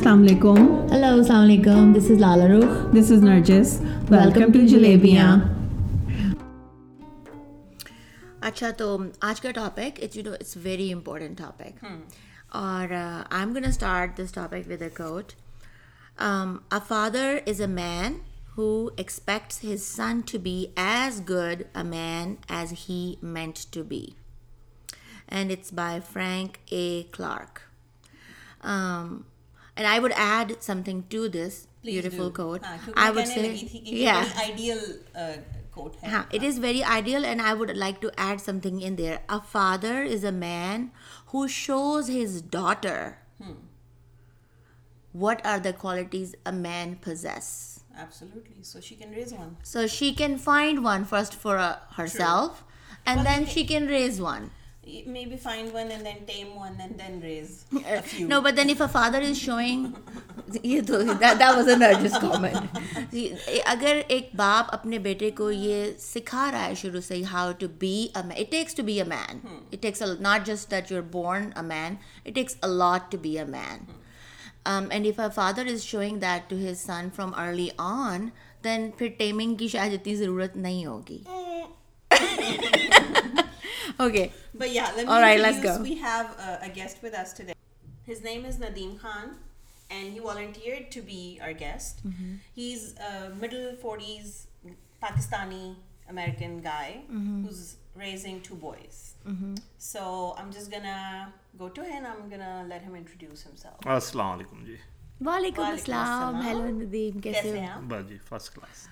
السلام علیکم۔ ہلو السلام علیکم۔ This is Lalarukh this is Nargis welcome to Jalebiyan اچھا تو آج کا topic it's you know it's very important topic اور I'm gonna start this topic with a quote a father is a man who expects his son to be as good a man as he meant to be and it's by Frank A Clark and I would add something to this beautiful quote I would سے ہاں it is very ideal and I would like to add something in there a father is a man who shows his daughter what are the qualities a man possesses so she can find one first for herself and then she can raise one No, but then if a father is showing, that was a nervous comment. اگر ایک باپ اپنے بیٹے کو یہ سکھا رہا ہے شروع سے how to be it takes to be a man it takes not just that you are born a man it takes a lot to be a man and if a father is showing that to his son from early on then پھر timing کی شاید اتنی ضرورت نہیں ہوگی Okay. But yeah, let me All right, introduce. let's go. We have uh, a guest with us today. His name is Nadeem Khan, and he volunteered to be our guest. He's a middle 40s Pakistani American guy who's raising two boys. So I'm just gonna go to him. I'm gonna let him introduce himself. جی السلام. Hello Nadeem کیسے کیسے ہو ہیں آپ بس جی first class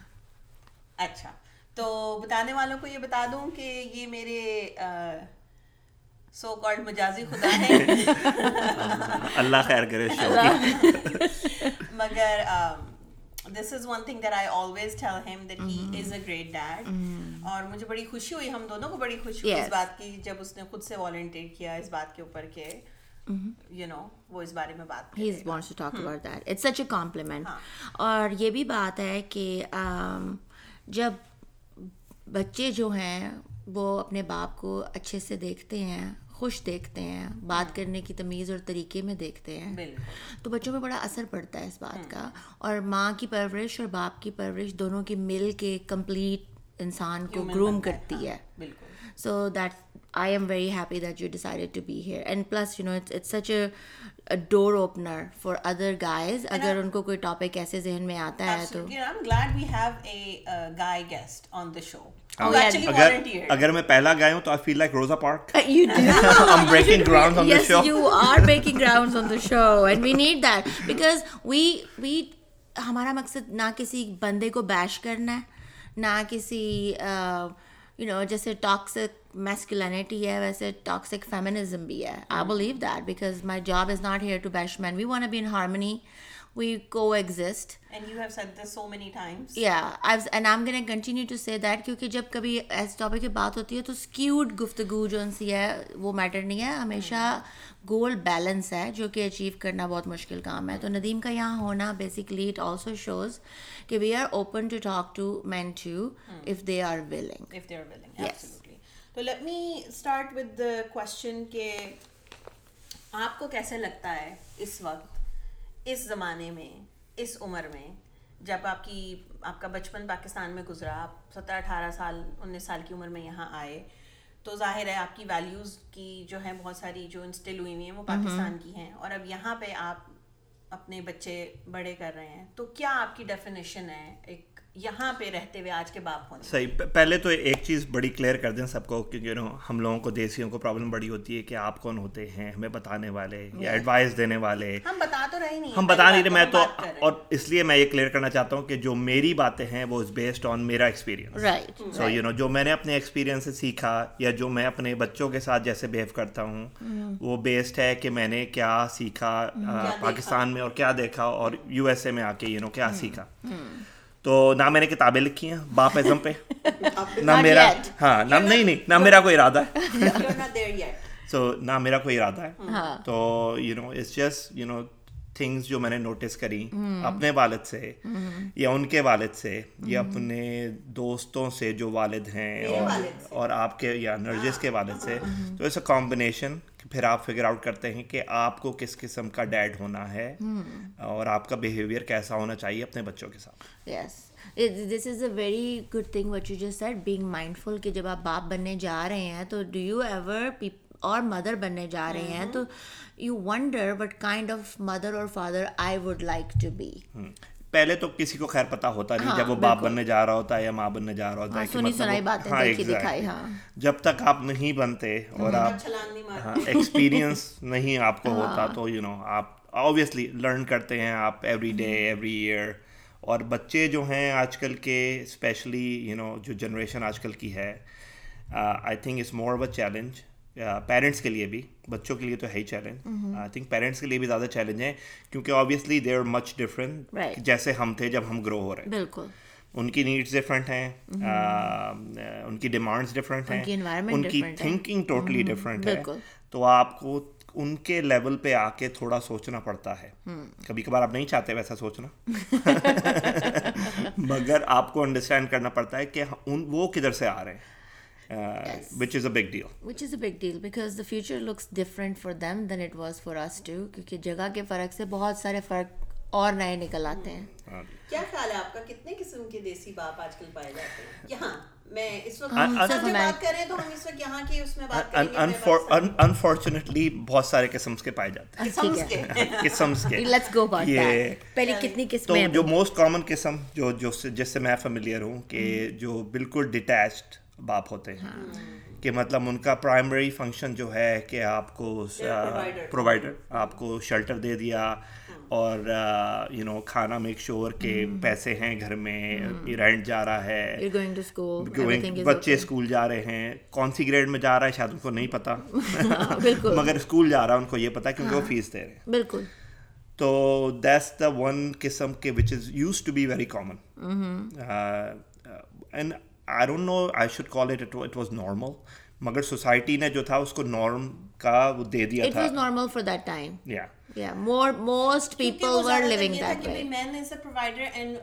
اچھا تو بتانے والوں کو یہ بتا دوں کہ یہ میرے سو کالڈ مجازی خدا ہے اللہ خیر کرے مگر this is one thing that I always tell him that he is a great dad اور مجھے بڑی خوشی ہوئی ہم دونوں کو بڑی خوشی ہوئی اس. بات کی جب اس نے خود سے والنٹیئر کیا اس بات کے اوپر کہ یو نو وہ اس بارے میں بات ہی کرے گا. Wants to talk about that it's such a compliment اور یہ بھی بات ہے کہ جب بچے جو ہیں وہ اپنے باپ کو اچھے سے دیکھتے ہیں خوش دیکھتے ہیں بات کرنے کی تمیز اور طریقے میں دیکھتے ہیں۔ تو بچوں میں بڑا اثر پڑتا ہے اس بات کا۔ اور ماں کی پرورش اور باپ کی پرورش دونوں کی مل کے کمپلیٹ انسان کو گروم کرتی ہے۔ بالکل۔ So that I'm very happy that you decided to be here and plus you know it's such a door opener for other guys اگر ان کو کوئی ٹاپک ایسے ذہن میں آتا ہے تو I'm glad we have a uh, guy guest on the show. Who yeah. actually اگر میں پہلا گیا ہوں تو I feel like Rosa Park You do. I'm breaking ground on the yes, show. you are breaking grounds on the show, and we need that. Because we we ہمارا مقصد نہ کسی بندے کو بیش کرنا ہے نہ کسی یو نو جیسے ٹاکسک میسکولینٹی ہے، ویسے ٹاکسک فیمنزم بھی ہے۔ I believe that because my job is not here to bash men we want be in harmony coexist And you have said this so many times. یا and I'm gonna continue to say that کیونکہ جب کبھی ایسے topic کی بات ہوتی ہے تو اسکیوڈ گفتگو جو ان سی ہے وہ میٹر نہیں ہے ہمیشہ گول بیلنس ہے جو کہ اچیو کرنا بہت مشکل کام ہے تو ندیم کا یہاں ہونا بیسکلی اٹ آلسو شوز کہ we are open to talk to men too if they are willing if they're willing. Absolutely. So let me start with the question کہ آپ کو کیسے لگتا ہے اس وقت اس زمانے میں اس عمر میں جب آپ کی آپ کا بچپن پاکستان میں گزرا آپ سترہ اٹھارہ سال انیس سال کی عمر میں یہاں آئے تو ظاہر ہے آپ کی ویلیوز کی جو ہے بہت ساری جو انسٹل ہوئی ہوئی ہیں وہ پاکستان کی ہیں۔ اور اب یہاں پہ آپ اپنے بچے بڑے کر رہے ہیں۔ تو کیا آپ کی ڈیفینیشن ہے ایک یہاں پہ رہتے ہوئے آج کے باپ ہونے صحیح. پہلے تو ایک چیز بڑی کلیئر کر دیں سب کو کہ یو ہم لوگوں کو دیسیوں کو پرابلم بڑی ہوتی ہے کہ آپ کون ہوتے ہیں ہمیں بتانے والے یا ایڈوائز دینے والے۔ ہم بتا تو رہے نہیں ہم بتا نہیں رہے میں تو اور اس لیے میں یہ کلیئر کرنا چاہتا ہوں کہ جو میری باتیں ہیں وہ از بیسڈ آن میرا experience right so you know جو میں نے اپنے ایکسپیرینس سے سیکھا یا جو میں اپنے بچوں کے ساتھ جیسے بہیو کرتا ہوں وہ بیسڈ ہے کہ میں نے کیا سیکھا پاکستان میں اور کیا دیکھا اور یو ایس اے میں آ کے یو نو کیا سیکھا۔ تو نہ میں نے کتابیں لکھی ہیں باپ ازم پہ۔ نہ میرا ہاں نہ نہیں نہیں نہ میرا کوئی ارادہ ہے۔ سو نہ میرا کوئی ارادہ ہے۔ تو you know it's just you know things جو میں نے نوٹس کری اپنے والد سے یا ان کے والد سے یا اپنے دوستوں سے جو والد ہیں اور اور آپ کے یا نرجس کے والد سے۔ تو اٹس اے کمبینیشن پھر آپ فگر آؤٹ کرتے ہیں کہ آپ کو کس قسم کا ڈیڈ ہونا ہے اور آپ کا بیہیویئر کیسا ہونا چاہیے اپنے بچوں کے ساتھ۔ Yes this is a very good thing what you just said being mindful کہ جب آپ باپ بننے جا رہے ہیں تو ڈو یو ایور اور مدر بننے جا رہے ہیں تو you wonder what kind of mother اور father I would like to be پہلے تو کسی کو خیر پتا ہوتا نہیں جب وہ باپ بننے جا رہا ہوتا ہے یا ماں بننے جا رہا ہوتا ہے کہ سنی مطلب سنائی وہ- باتیں ہاں، دیکھی exactly. دکھائی ہاں۔ جب تک آپ نہیں بنتے اور آپ چھلانگ نہیں مار ہاں ایکسپیرینس نہیں آپ کو ہوتا تو یو نو آپ آبویسلی لرن کرتے ہیں آپ ایوری ڈے ایوری ایئر اور بچے جو ہیں آج کل کے اسپیشلی یو نو جو جنریشن آج کل کی ہے I think it's more of a challenge parents کے لیے بھی بچوں کے لیے تو ہے ہی چیلنج آئی تھنک پیرنٹس کے لیے بھی زیادہ چیلنج ہے کیونکہ obviously they are much different. جیسے ہم تھے جب ہم گرو ہو رہے ہیں۔ بالکل۔ ان کی نیڈس ڈفرینٹ ہیں ان کی ڈیمانڈس ڈفرینٹ ہیں ان کی۔ تھنکنگ ٹوٹلی ڈفرینٹ ہے۔ تو آپ کو ان کے لیول پہ آ کے تھوڑا سوچنا پڑتا ہے۔ کبھی کبھار آپ نہیں چاہتے ویسا سوچنا۔ مگر آپ کو انڈرسٹینڈ کرنا پڑتا ہے کہ ان وہ کدھر سے آ رہے ہیں۔ Which is a big deal which is a big deal because the future looks different for them then it was for us too کیونکہ جگہ کے فرق سے بہت سارے فرق اور نئے نکل آتے ہیں کیا خیال ہے آپ کا کتنے قسم کے دیسی باپ آج کل پائے جاتے ہیں یہاں میں اس وقت ان- سب جو بات کریں تو ہم اس وقت یہاں کی اس میں بات کریں گے انفارچونیٹلی بہت سارے قسمس کے پائے جاتے کے ہیں کے لیٹس گو اباؤٹ یہ دیٹ پہلی کتنی جو موسٹ کامن قسم جو جو جس سے میں فیملیئر ہوں کہ جو بالکل ڈیٹیچڈ باپ ہوتے ہیں۔ کہ مطلب ان کا پرائمری فنکشن جو ہے کہ آپ کو پرووائڈر آپ کو شیلٹر دے دیا۔ اور یو نو کھانا میک شور کہ پیسے ہیں گھر میں رینٹ جا رہا ہے۔ بچے اسکول جا رہے ہیں۔ کون سی گریڈ میں جا رہا ہے شاید ان کو نہیں پتا۔ مگر اسکول جا رہا ہے ان کو یہ پتا کیونکہ وہ فیس دے رہے ہیں۔ بالکل۔ تو دیٹس دا ون قسم کے which is used to be very common and I don't know I should call it it was normal مگر سوسائٹی نے جو تھا اس کو نارم کا وہ دے دیا اٹ تھا. Was normal for that time یا yeah more most people were living that way. Man is a provider and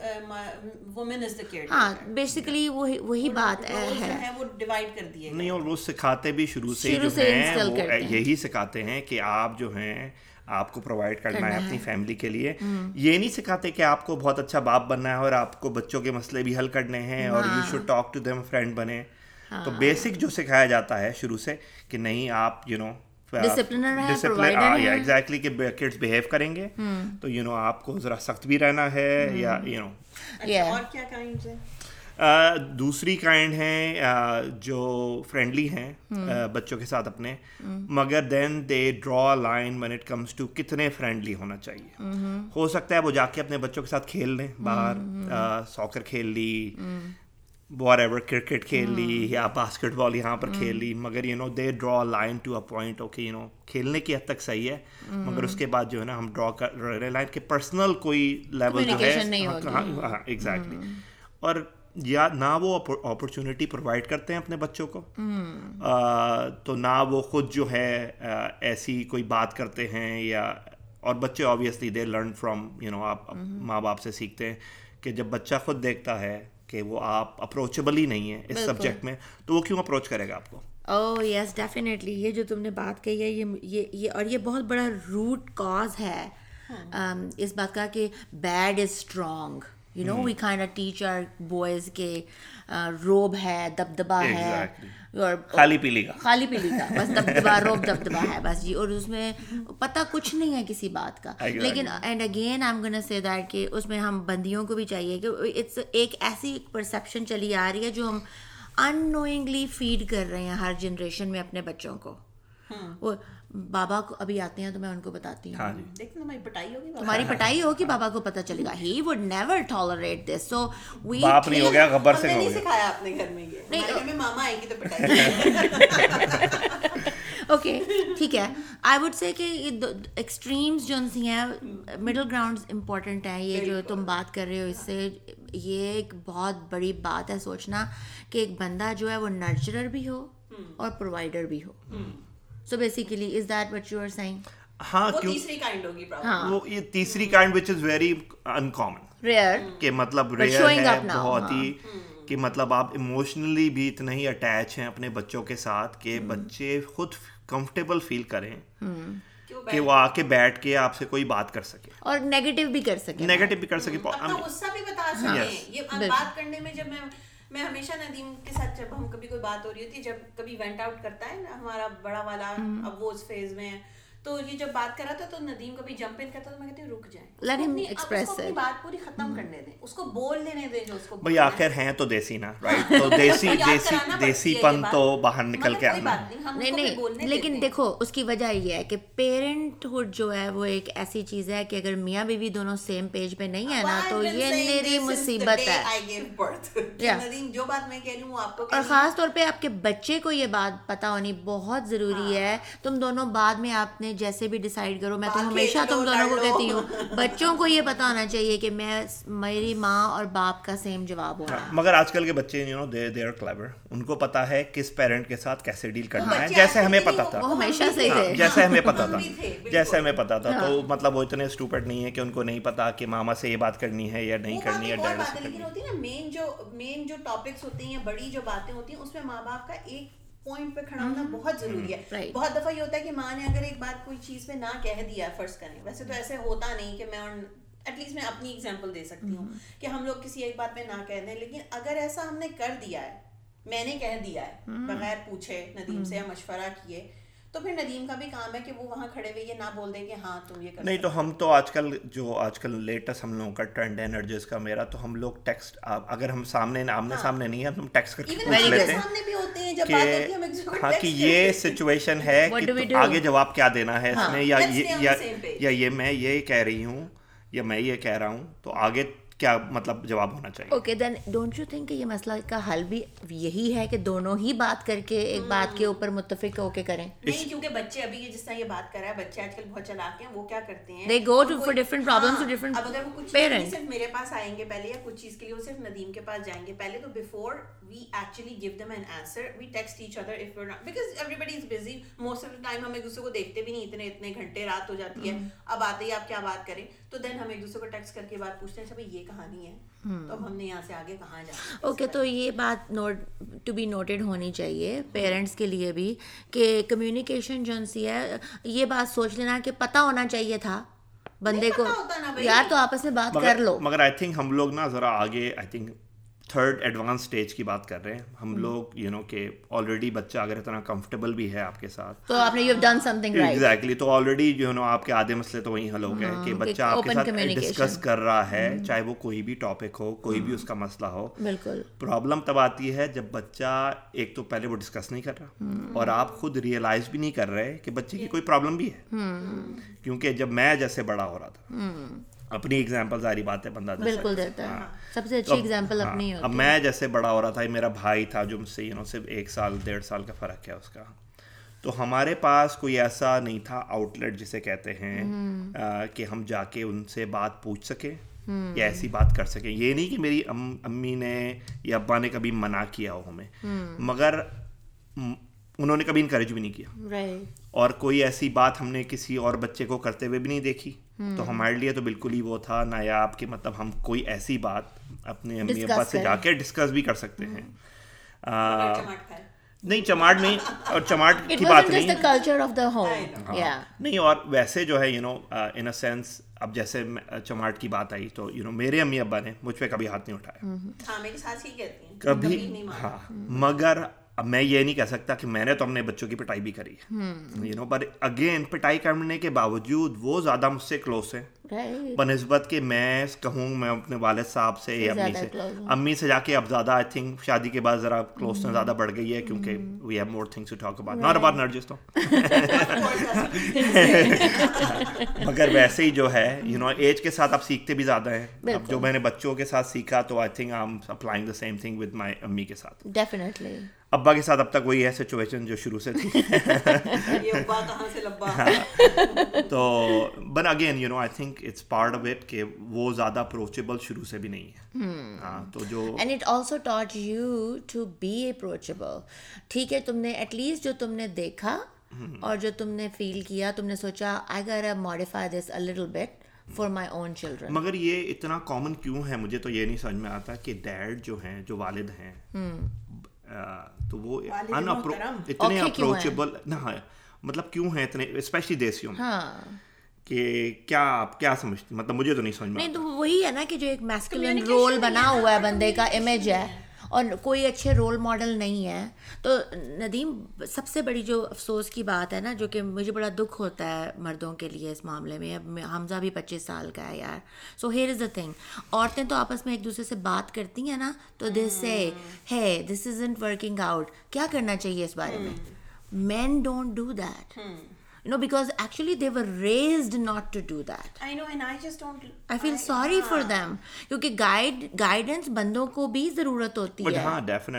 woman is the care ہاں بیسیکلی وہی وہی بات ہے ہے. وہ ڈیوائڈ کر دیے نہیں اور وہ سکھاتے بھی شروع سے ہی جو ہیں۔ یہی سکھاتے ہیں کہ آپ جو ہیں آپ کو پرووائڈ کرنا ہے اپنی فیملی کے لیے یہ نہیں سکھاتے کہ آپ کو بہت اچھا باپ بننا ہے اور آپ کو بچوں کے مسئلے بھی حل کرنے ہیں اور you should talk to them friend بنے تو بیسک جو سکھایا جاتا ہے شروع سے کہ نہیں آپ یو نو۔ ایگزیکٹلی کہ کڈس بہیو کریں گے تو یو نو آپ کو ذرا سخت بھی رہنا ہے یا یو نو. اور کیا ہے دوسری کائنڈ ہیں جو فرینڈلی ہیں بچوں کے ساتھ اپنے. مگر then they draw line when it comes to کتنے فرینڈلی ہونا چاہیے. ہو سکتا ہے وہ جا کے اپنے بچوں کے ساتھ کھیل لیں. باہر ساکر کھیل لی وار ایور کرکٹ کھیل لی یا باسکٹ بال یہاں پر کھیل لی. مگر you know they draw line to a point okay you know کھیلنے کی حد تک صحیح ہے. مگر اس کے بعد جو ہے نا ہم ڈرا کر رہے لائن کہ پرسنل کوئی لیول جو ہے نہیں ہوگی۔ ہاں ایگزیکٹلی اور یا نہ وہ اپرچونیٹی پرووائڈ کرتے ہیں اپنے بچوں کو. تو نہ وہ خود جو ہے ایسی کوئی بات کرتے ہیں یا اور بچے obviously they learn from you know آپ ماں باپ سے سیکھتے ہیں کہ جب بچہ خود دیکھتا ہے کہ وہ آپ اپروچیبل ہی نہیں ہے اس سبجیکٹ میں تو وہ کیوں اپروچ کرے گا آپ کو؟ او یس ڈیفینیٹلی یہ جو تم نے بات کہی ہے یہ یہ اور یہ بہت بڑا روٹ کاز ہے۔ اس بات کا کہ bad is strong you know we kind of teach our boys کے روب ہے دبدبا ہے خالی پیلی کا خالی پیلی کا بس دبدبا روب دبدبا ہے بس جی اور اس میں پتہ کچھ نہیں ہے کسی بات کا لیکن and again I'm gonna say that کہ اس میں ہم بندیوں کو بھی چاہیے کہ اٹس ایک ایسی پرسیپشن چلی آ رہی ہے جو ہم ان نوئنگلی فیڈ کر رہے ہیں ہر جنریشن میں اپنے بچوں کو وہ بابا کو ابھی آتے ہیں تو میں ان کو بتاتی ہوں۔ ہاں جی۔ دیکھنا ہماری پٹائی ہوگی تمہاری پٹائی ہوگی بابا کو پتہ چلے گا۔ He would never tolerate this so we باپ نہیں ہو گیا غبر ہم سے نہیں سکھایا اپنے گھر میں یہ۔ گھر میں ماما آئے گی تو پٹائی اوکے ٹھیک ہے۔ آئی وڈ سے کہ ایکسٹریمس جو ہیں مڈل گراؤنڈ امپورٹنٹ ہیں۔ یہ جو تم بات کر رہے ہو اس سے یہ ایک بہت بڑی بات ہے سوچنا کہ ایک بندہ جو ہے وہ نرچرر بھی ہو اور پرووائڈر بھی ہو۔ So basically is that what you are saying ہاں کیوں؟ وہ یہ تیسری kind which is very rare کہ مطلب ریئر ہے بہت ہی ہاں۔ کہ مطلب آپ ایموشنلی بھی اتنا ہی اٹیچ ہیں اپنے بچوں کے ساتھ کہ بچے خود کمفرٹیبل فیل کریں کہ وہ آ کے بیٹھ کے آپ سے کوئی بات کر سکے۔ اور نیگیٹو بھی کر سکے۔ نیگیٹو بھی کر سکے۔ غصہ بھی بتا یہ بات کرنے میں جب میں میں ہمیشہ ندیم کے ساتھ جب ہم کبھی کوئی بات ہو رہی ہوتی ہے جب کبھی وینٹ آؤٹ کرتا ہے نا ہمارا بڑا والا اب وہ اس فیز میں ہے۔ تو یہ جب بات کر رہا تھا تو ندیم کبھی جمپ ان کرتا تو میں کہتی ہوں رک جائیں اس express کو اپنی. بات پوری ختم کرنے دیں اس کو بول لینے دیں جو اس کو ہے. آخر ہیں تو دیسی نا رائٹ تو دیسی دیسی دیسی پن. تو باہر نکل کے آنا نہیں ہم نہیں لیکن. دیکھو اس کی وجہ یہ ہے کہ پیرنٹ ہوڈ جو ہے وہ ایک ایسی چیز ہے کہ اگر میاں بیوی دونوں سیم پیج پہ نہیں ہے نا تو یہ میری مصیبت ہے جو بات میں کہہ آپ کو اور. خاص طور پہ آپ کے بچے کو یہ بات پتا ہونی بہت ضروری ہے تم دونوں بعد میں آپ نے جیسے بھی ڈیسائیڈ کرو میں تو ہمیشہ تم دونوں کو کہتی. ہوں بچوں کو یہ پتا ہونا چاہیے کہ میں میری ماں اور باپ کا سیم جواب ہونا مگر آج کل کے بچے you know they they are clever ان کو پتا ہے کس پیرنٹ کے ساتھ کیسے ڈیل کرنا ہے بچے جیسے ہمیں پتا تھا۔ وہ ہمیشہ سے ہی ہاں، تھے۔ جیسے ہمیں پتا تھا. جیسے ہمیں پتا تھا تو مطلب وہ اتنے اسٹوپڈ نہیں ہے کہ ان کو نہیں پتا کہ ماما سے یہ بات کرنی ہے یا نہیں کرنی ہے ڈیڈ لیکن ہوتی نا مین جو مین جو ٹاپکس ہوتے ہیں یا بڑی جو باتیں ہوتی ہیں اس میں ماں باپ کا ایک پوائنٹ پہ کھڑا ہونا بہت ضروری ہے۔ Right. بہت دفعہ یہ ہوتا ہے کہ ماں نے اگر ایک بات کوئی چیز پہ نہ کہہ دیا فرض کریں ویسے تو ایسے ہوتا نہیں کہ میں ایٹ لیسٹ میں اپنی اگزامپل دے سکتی ہوں کہ ہم لوگ کسی ایک بات پہ نہ کہہ دیں لیکن اگر ایسا ہم نے کر دیا ہے میں نے کہہ دیا ہے بغیر پوچھے ندیم سے یا مشورہ کیے تو پھر ندیم کا بھی کام ہے کہ وہ وہاں کھڑے ہوئے یہ نہ بول دیں کہ ہاں تم یہ کر نہیں تو ہم تو آج کل جو آج کل لیٹسٹ ہم لوگوں کا ٹرینڈ ہے نرجس کا میرا تو ہم لوگ ٹیکسٹ اگر ہم سامنے آمنے سامنے نہیں ہے ہم ٹیکسٹ کر کے پوچھ لیتے ہیں سامنے بھی ہوتے ہیں جب بات ہوتی ہے ہم ایک دوسرے کہ ہاں کہ یہ. سچویشن ہے کہ? آگے جواب کیا دینا ہے اس میں same page. یا یہ میں یہ کہہ رہی ہوں یا میں یہ کہہ رہا ہوں تو آگے کیا مطلب جواب ہونا چاہیے؟ Okay then don't you think کہ یہ مسئلہ کا حل بھی یہی ہے کہ دونوں ہی بات کر کے ایک بات کے اوپر متفق ہو کے کریں؟ نہیں کیونکہ بچے ابھی یہ جس طرح یہ بات کر رہا ہے بچے آج کل بہت چلاک ہیں وہ کیا کرتے ہیں؟ They go to- وہ for کوئی- different problems to ہاں، different اب اگر وہ کچھ صرف میرے پاس آئیں گے پہلے یا کچھ چیز کے لیے وہ صرف ندیم کے پاس جائیں گے پہلے تو before we actually give them an answer we text each other if your because everybody is busy most of the time ہم ایک دوسرے کو دیکھتے بھی نہیں اتنے اتنے گھنٹے رات ہو جاتی ہے اب آتے ہی آپ کیا بات کریں تو دین ہم ایک دوسرے کو ٹیکسٹ کر کے بات پوچھتے ہیں اچھا بھائی یہ کہانی ہے تو اب ہم نے یہاں سے آگے کہاں جانا اوکے تو یہ بات نوٹ ٹو بی نوٹڈ ہونی چاہیے پیرنٹس کے لیے بھی کہ کمیونیکیشن جو سی ہے یہ بات سوچ لینا کہ پتہ ہونا چاہیے تھا بندے کو۔ یار تو آپس میں بات کر لو مگر آئی تھنک ہم لوگ نا ذرا آگے I think third advance stage کی بات کر رہے ہیں۔ ہم لوگ یو نو کہ آلریڈی بچہ اگر اتنا کمفرٹیبل بھی ہے آپ کے ساتھ۔ تو آپ نے you done something exactly تو آلریڈی جو نو آپ کے آدھے مسئلے تو وہیں حل ہو گئے کہ بچہ آپ کے ساتھ. ڈسکس کر رہا ہے چاہے وہ کوئی بھی ٹاپک ہو کوئی بھی اس کا مسئلہ ہو۔ بالکل۔ پرابلم تب آتی ہے جب بچہ ایک تو پہلے وہ ڈسکس نہیں کر رہا اور آپ خود ریئلائز بھی نہیں کر رہے کہ بچے کی کوئی پرابلم بھی ہے۔ کیونکہ جب میں جیسے بڑا ہو رہا تھا۔ اپنی اگزامپل ساری بات ہے بندہ بالکل۔ دیتا ہے۔ ہاں۔ سب سے اچھی اگزامپل ہاں، اپنی اب میں جیسے بڑا ہو رہا تھا میرا بھائی تھا جو مجھ سے یو نو صرف ایک سال ڈیڑھ سال کا فرق ہے اس کا۔ تو ہمارے پاس کوئی ایسا نہیں تھا آؤٹ لیٹ جسے کہتے ہیں کہ ہم جا کے ان سے بات پوچھ سکیں یا ایسی بات کر سکیں۔ یہ نہیں کہ میری امی نے یا ابا نے کبھی منع کیا ہو ہمیں۔ مگر انہوں نے کبھی انکریج بھی نہیں کیا۔ اور کوئی ایسی بات ہم نے کسی اور بچے کو کرتے ہوئے بھی نہیں دیکھی۔ تو ہمارے لیے تو بالکل ہی وہ تھا نایاب کہ مطلب ہم کوئی ایسی بات اپنے امی ابا سے جا کے ڈسکس بھی کر سکتے ہیں۔ نہیں چماٹ نہیں اور چماٹ کی بات نہیں۔ کلچر آف دا ہوم یا نہیں اور ویسے جو ہے you know in a sense اب جیسے چماٹ کی بات آئی تو یو نو میرے امی ابا نے مجھ پہ کبھی ہاتھ نہیں اٹھایا۔ ہاں کہتی ہیں۔ کبھی ہاں مگر اب میں یہ نہیں کہہ سکتا کہ میں نے تو اپنے بچوں کی پٹائی بھی کری ہے۔ یو نو پر اگین پٹائی کرنے کے باوجود وہ زیادہ مجھ سے کلوز ہیں۔ بنسبت کہ میں کہوں میں اپنے والد صاحب سے امی سے امی سے جا کے اب زیادہ آئی تھنک شادی کے بعد ذرا کلوز زیادہ بڑھ گئی ہے کیونکہ we have more things to talk about not about Nargis تو مگر ویسے ہی جو ہے یو نو ایج کے ساتھ آپ سیکھتے بھی زیادہ ہیں۔ اب جو میں نے بچوں کے ساتھ سیکھا تو I think I'm applying the same thing with my امی کے ساتھ۔ ڈیفینیٹلی ابا کے ساتھ اب تک وہی ہے سچویشن جو شروع سے تھی۔ یہ ابا کہاں سے لبا؟ تو but again you know I think think it's part of it کہ وہ زیادہ اپروچیبل شروع سے بھی نہیں ہے۔ hmm. ہاں، تو جو and it also taught you to be approachable ٹھیک ہے تم نے ایٹ لیسٹ جو تم نے دیکھا hmm. اور جو تم نے فیل کیا تم نے سوچا I gotta modify this a little bit for my own children مگر یہ اتنا کامن کیوں ہے؟ مجھے تو یہ نہیں سمجھ میں آتا کہ ڈیڈ جو ہیں جو والد ہیں hmm. تو وہ اتنے اپروچیبل نہ مطلب کیوں ہیں اتنے اسپیشلی دیسیوں میں۔ ہاں۔ کہ کیا آپ کیا سمجھتے مطلب مجھے تو نہیں سمجھ نہیں تو وہی ہے نا کہ جو ایک میسکولن رول بنا ہوا ہے بندے کا امیج ہے اور کوئی اچھے رول ماڈل نہیں ہے۔ تو ندیم سب سے بڑی جو افسوس کی بات ہے نا جو کہ مجھے بڑا دکھ ہوتا ہے مردوں کے لیے اس معاملے میں اب حمزہ بھی پچیس سال کا ہے یار۔ So here is the thing عورتیں تو آپس میں ایک دوسرے سے بات کرتی ہیں نا تو دس سے ہے this is ain't working out کیا کرنا چاہیے اس بارے میں؟ Man don't do that no because actually they were raised not to do that I feel sorry for them کیونکہ گائیڈ گائیڈنس بندوں کو بھی ضرورت ہوتی ہے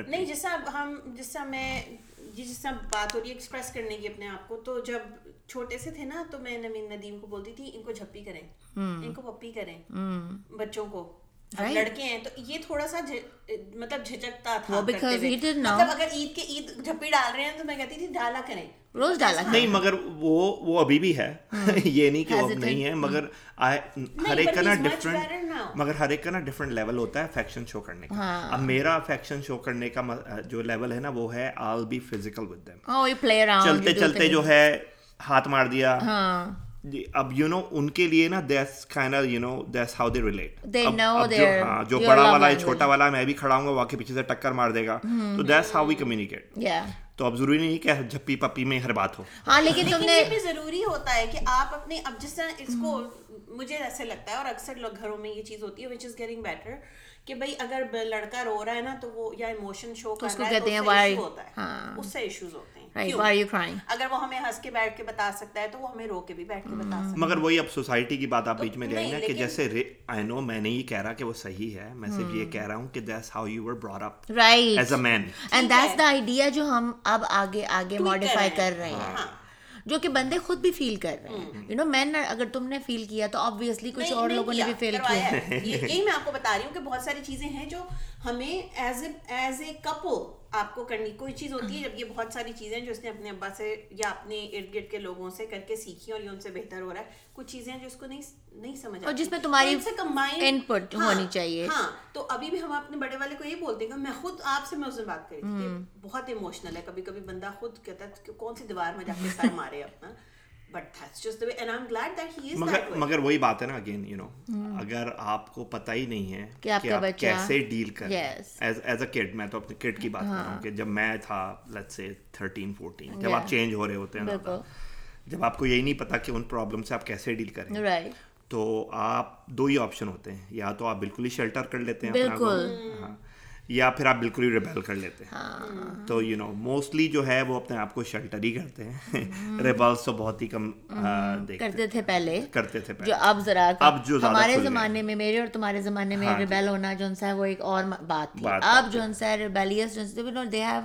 نہیں جیسا ہم جیسا میں یہ جس طرح بات ہو رہی ہے ایکسپریس کرنے کی اپنے آپ کو تو جب چھوٹے سے تھے نا تو میں نوین ندیم کو بولتی تھی ان کو جھپی کریں ان کو پپی کریں بچوں کو لڑکے تو یہ تھوڑا سا مطلب یہ نہیں ہے مگر ہر ایک کا نا مگر ہر ایک کا ڈفرینٹ لیول ہوتا ہے فیکشن شو کرنے کا۔ میرا افیکشن شو کرنے کا جو لیول ہے نا وہ ہے چلتے چلتے جو ہے ہاتھ مار دیا۔ اب یو نو ان کے لیے نا this you know this how they relate جو بڑا والا ہے چھوٹا والا ہے میں بھی کھڑا ہوں گا واقعی پیچھے سے ٹکر مار دے گا تو دیس ہاؤ وی کمیونیکیٹ تو اب ضروری نہیں کہ جھپی پپی میں ہر بات ہو ہاں لیکن تم نے ضروری ہوتا ہے کہ آپ اپنے اب جس طرح اس کو مجھے ایسے لگتا ہے اور اکثر لوگ گھروں میں یہ چیز ہوتی ہے وچ از گیٹنگ بیٹر کہ بھائی اگر لڑکا رو رہا ہے نا تو وہ یا ایموشن شو کر رہا ہے تو ایشو ہوتا ہے۔ ہاں۔ اس سے ایشوز ہوتے ہیں۔ اگر وہ ہمیں ہنس کے بیٹھ کے بتا سکتا ہے تو وہ ہمیں رو کے بھی بیٹھ کے بتا سکتا ہے۔ مگر وہی اب سوسائٹی کی بات آپ بیچ میں لے نا کہ جیسے آئی نو میں نہیں کہہ رہا کہ وہ صحیح ہے۔ میں صرف یہ hmm. کہہ رہا ہوں کہ that's how you were brought up right as a man and that's the idea جو ہم اب آگے آگے ماڈیفائی کر رہے ہیں۔ ہاں۔ جو کہ بندے خود بھی فیل کر رہے ہیں. یو نو مین اگر تم نے فیل کیا تو آبویسلی کچھ اور لوگوں نے بھی فیل کیا. یہی میں آپ کو بتا رہی ہوں کہ بہت ساری چیزیں ہیں جو ہمیں as a as a couple آپ کو کرنی کوئی چیز ہوتی ہے جب یہ بہت ساری چیزیں جو اس نے اپنے ابا سے یا اپنے ارد گرد کے لوگوں سے کر کے سیکھی اور یہ ان سے بہتر ہو رہا ہے کچھ چیزیں جو اس کو نہیں نہیں سمجھ اور جس میں تمہاری ان پٹ ہاں، ہونی چاہیے۔ ہاں تو ابھی بھی ہم اپنے بڑے والے کو یہ بولتے ہیں کہ میں خود آپ سے میں اس دن بات کری تھی بہت ایموشنل ہے کبھی کبھی بندہ خود کہتا ہے کہ کون سی دیوار میں جا کے سر مارے اپنا۔ مگر وہی بات ہے نا اگین یو نو اگر آپ کو پتہ ہی نہیں ہے کہ آپ کیسے ڈیل کرٹ میں تو اپنے کٹ کی بات کر رہا ہوں ہاں. کہ جب میں تھا لٹ سے تھرٹین فورٹین جب آپ چینج ہو رہے ہوتے ہیں جب آپ کو یہی نہیں پتا کہ ان پرابلم سے آپ کیسے ڈیل کریں تو آپ دو ہی آپشن ہوتے ہیں. یا تو آپ بالکل ہی شیلٹر کر لیتے ہیں بالکل. ہاں. یا پھر آپ بالکل ہی ریبیل کر لیتے ہیں۔ ہاں۔ تو یو نو موسٹلی جو ہے وہ اپنے آپ کو شیلٹر ہی کرتے ہیں۔ ہاں۔ ریبلس تو بہت ہی کم ہاں۔ کرتے تھے پہلے۔ کرتے تھے جو اب ذرا اب جو ہمارے زمانے میں میرے اور تمہارے زمانے میں جی۔ ریبیل ہونا جو ہے وہ ایک اور بات اب جو ہے ریبیلیس جو they have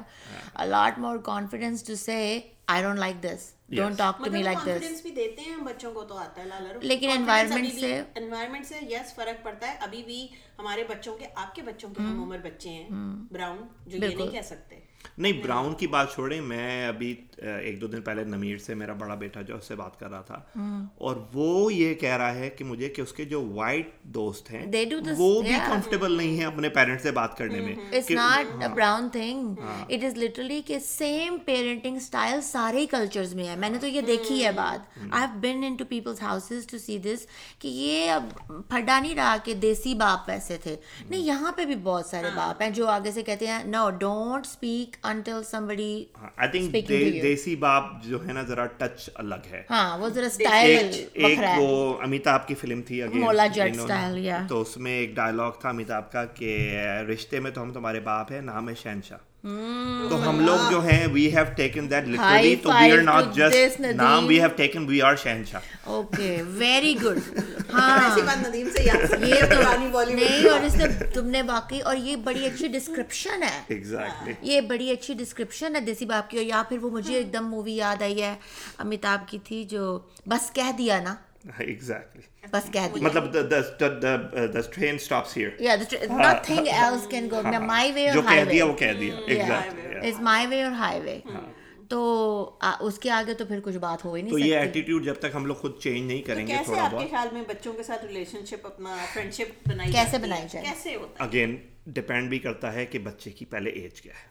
a lot more confidence to say I don't like this don't talk to me like this بھی دیتے ہیں بچوں کو تو آتا ہے لیکن انوائرمنٹ سے انوائرمنٹ سے یس فرق پڑتا ہے ابھی بھی ہمارے بچوں کے آپ کے بچوں کے ہم عمر بچے ہیں براؤن جو یہ نہیں کہہ سکتے نہیں براؤن کی بات چھوڑیں میں ابھی ایک دو دن پہلے نمیر سے میرا بڑا بیٹا جو اس سے بات کر رہا تھا۔ ہاں۔ اور وہ یہ کہہ رہا ہے کہ مجھے کہ اس کے جو وائٹ دوست ہیں وہ بھی کمفرٹیبل نہیں ہیں اپنے پیرنٹ سے بات کرنے میں۔ It's not a brown thing it is literally کہ سیم پیرنٹنگ سٹائل سارے کلچرز میں ہے۔ میں نے تو یہ دیکھی ہے بات۔ I have been into people's houses to see this کہ یہ اب پھڈا نہیں رہا کہ دیسی باپ ویسے تھے۔ نہیں یہاں پہ بھی بہت سارے باپ ہیں جو آگے سے کہتے ہیں no don't speak until some بڑی دیسی باپ جو ہے نا ذرا ٹچ الگ ہے۔ وہ ایک وہ کی فلم تھی تو اس میں ایک ڈائلگ تھا امیتاب کا کہ رشتے میں تو ہم تمہارے باپ ہیں نام ہے شہنشاہ۔ تو ہم لوگ جو ہیں we have taken that literally تو وی آر ناٹ جسٹ نام we have taken we are شہنشاہ اوکے ویری گڈ ہاں بات ندیم سے یاد یہ نہیں اور اس نے تم نے باقی اور یہ بڑی اچھی ڈسکرپشن ہے ایگزیکٹلی یہ بڑی اچھی ڈسکرپشن ہے دیسی باپ کی اور یا پھر وہ مجھے ایک دم مووی یاد آئی ہے امیتاب کی تھی جو بس کہہ دیا نا exactly. بس کہہ دیا مطلب uh, the train stops here. Yeah the tra- uh, nothing else can go. My way or highway جو کہہ دیا وہ کہہ دیا. Exactly. It's my way or highway. تو اس کے آگے تو پھر کچھ بات ہو ہی نہیں تو یہ ایٹیٹیوڈ جب تک ہم لوگ خود چینج نہیں کریں گے کیسے آپ کے خیال میں بچوں کے ساتھ ریلیشن شپ اپنا فرینڈ شپ بنائی کیسے بنائی جائے کیسے ہوتا ہے؟ اگین ڈیپینڈ بھی کرتا ہے کہ بچے کی پہلے ایج کیا ہے.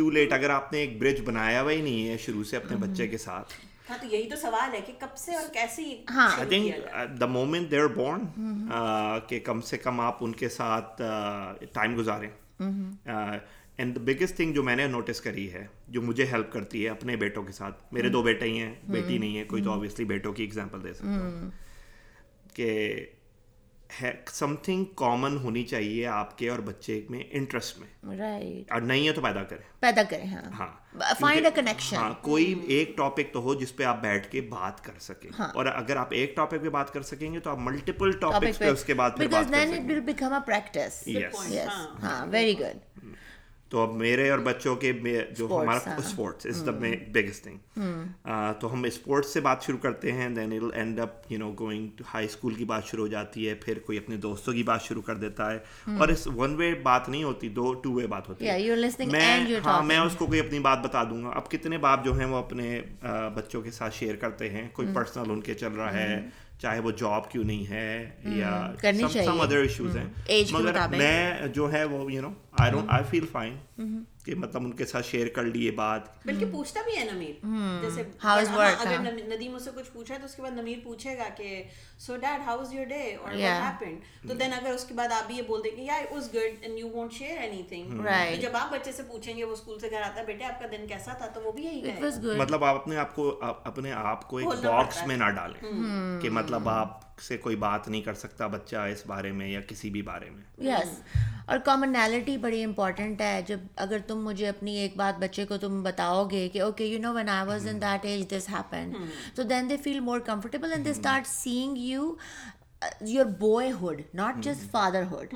too late اگر آپ نے ایک برج بنایا ہوا ہی نہیں ہے شروع سے اپنے بچے کے ساتھ۔ ہاں تو یہی تو سوال ہے کہ کب سے اور کیسے ہاں۔ I think the moment they are born کہ کم سے کم آپ ان کے ساتھ ٹائم گزاریں۔ اینڈ دا بگیسٹ تھنگ جو میں نے نوٹس کری ہے جو مجھے ہیلپ کرتی ہے اپنے بیٹوں کے ساتھ میرے دو بیٹے ہی ہیں بیٹی نہیں ہے کوئی تو آبویسلی بیٹوں کی ایگزامپل دے سکتا ہوں۔ کہ سم تھنگ کامن ہونی چاہیے آپ کے اور بچے میں انٹرسٹ میں۔ رائٹ اور نہیں ہے تو پیدا کریں۔ پیدا کریں ہاں۔ ہاں۔ فائنڈ اے کنیکشن ہاں کوئی ایک ٹاپک تو ہو جس پہ آپ بیٹھ کے بات کر سکیں۔ ہاں۔ اور اگر آپ ایک ٹاپک پہ بات کر سکیں گے تو آپ ملٹیپل ٹاپکس پہ اس کے بعد پھر بات کر سکیں۔ Become a practice Yes. Yes ہاں۔ ویری گڈ تو اب میرے اور بچوں کے جو ہمارا۔ Sports is the biggest thing تو ہم اسپورٹس سے بات شروع کرتے ہیں then will end up you know going to high school کی بات شروع ہو جاتی ہے پھر کوئی اپنے دوستوں کی بات شروع کر دیتا ہے۔ اور اس ون وے بات نہیں ہوتی دو ٹو وے بات ہوتی and میں ہاں میں. اس کو کوئی اپنی بات بتا دوں گا۔ اب کتنے باپ جو ہیں وہ اپنے بچوں کے ساتھ شیئر کرتے ہیں کوئی پرسنل ان کے چل رہا ہے۔ چاہے وہ جاب کیوں نہیں ہے یا چاہیے۔ ادر ایشوز ہیں۔ مگر. میں جو ہے وہ you know I don't I feel fine کہ مطلب ان کے ساتھ شیئر کر لیے بات۔ بلکہ پوچھتا بھی ہے نمیر۔ جیسے اگر ندیم اس سے کچھ پوچھا ہے تو اس کے بعد نمیر پوچھے گا کہ so dad how is your day اور Yeah. ہیپنڈ تو دین اگر اس کے بعد آپ بھی یہ بول دیں کہ یا was good and you won't share anything Right. جب آپ بچے سے پوچھیں گے وہ اسکول سے گھر آتا ہے بیٹے آپ کا دن کیسا تھا؟ تو وہ بھی یہی اٹ کہے مطلب آپ اپنے آپ کو اپنے آپ کو ایک باکس۔ میں نہ ڈالیں کہ مطلب آپ سے کوئی بات نہیں کر سکتا بچہ اس بارے میں یا کسی بھی بارے میں۔ یس اور کامنالٹی بڑی امپورٹنٹ ہے۔ جب اگر تم مجھے اپنی ایک بات بچے کو تم بتاؤ گے کہ okay you know when I was in that age this happen تو then they feel more comfortable and they start seeing you your boyhood not just fatherhood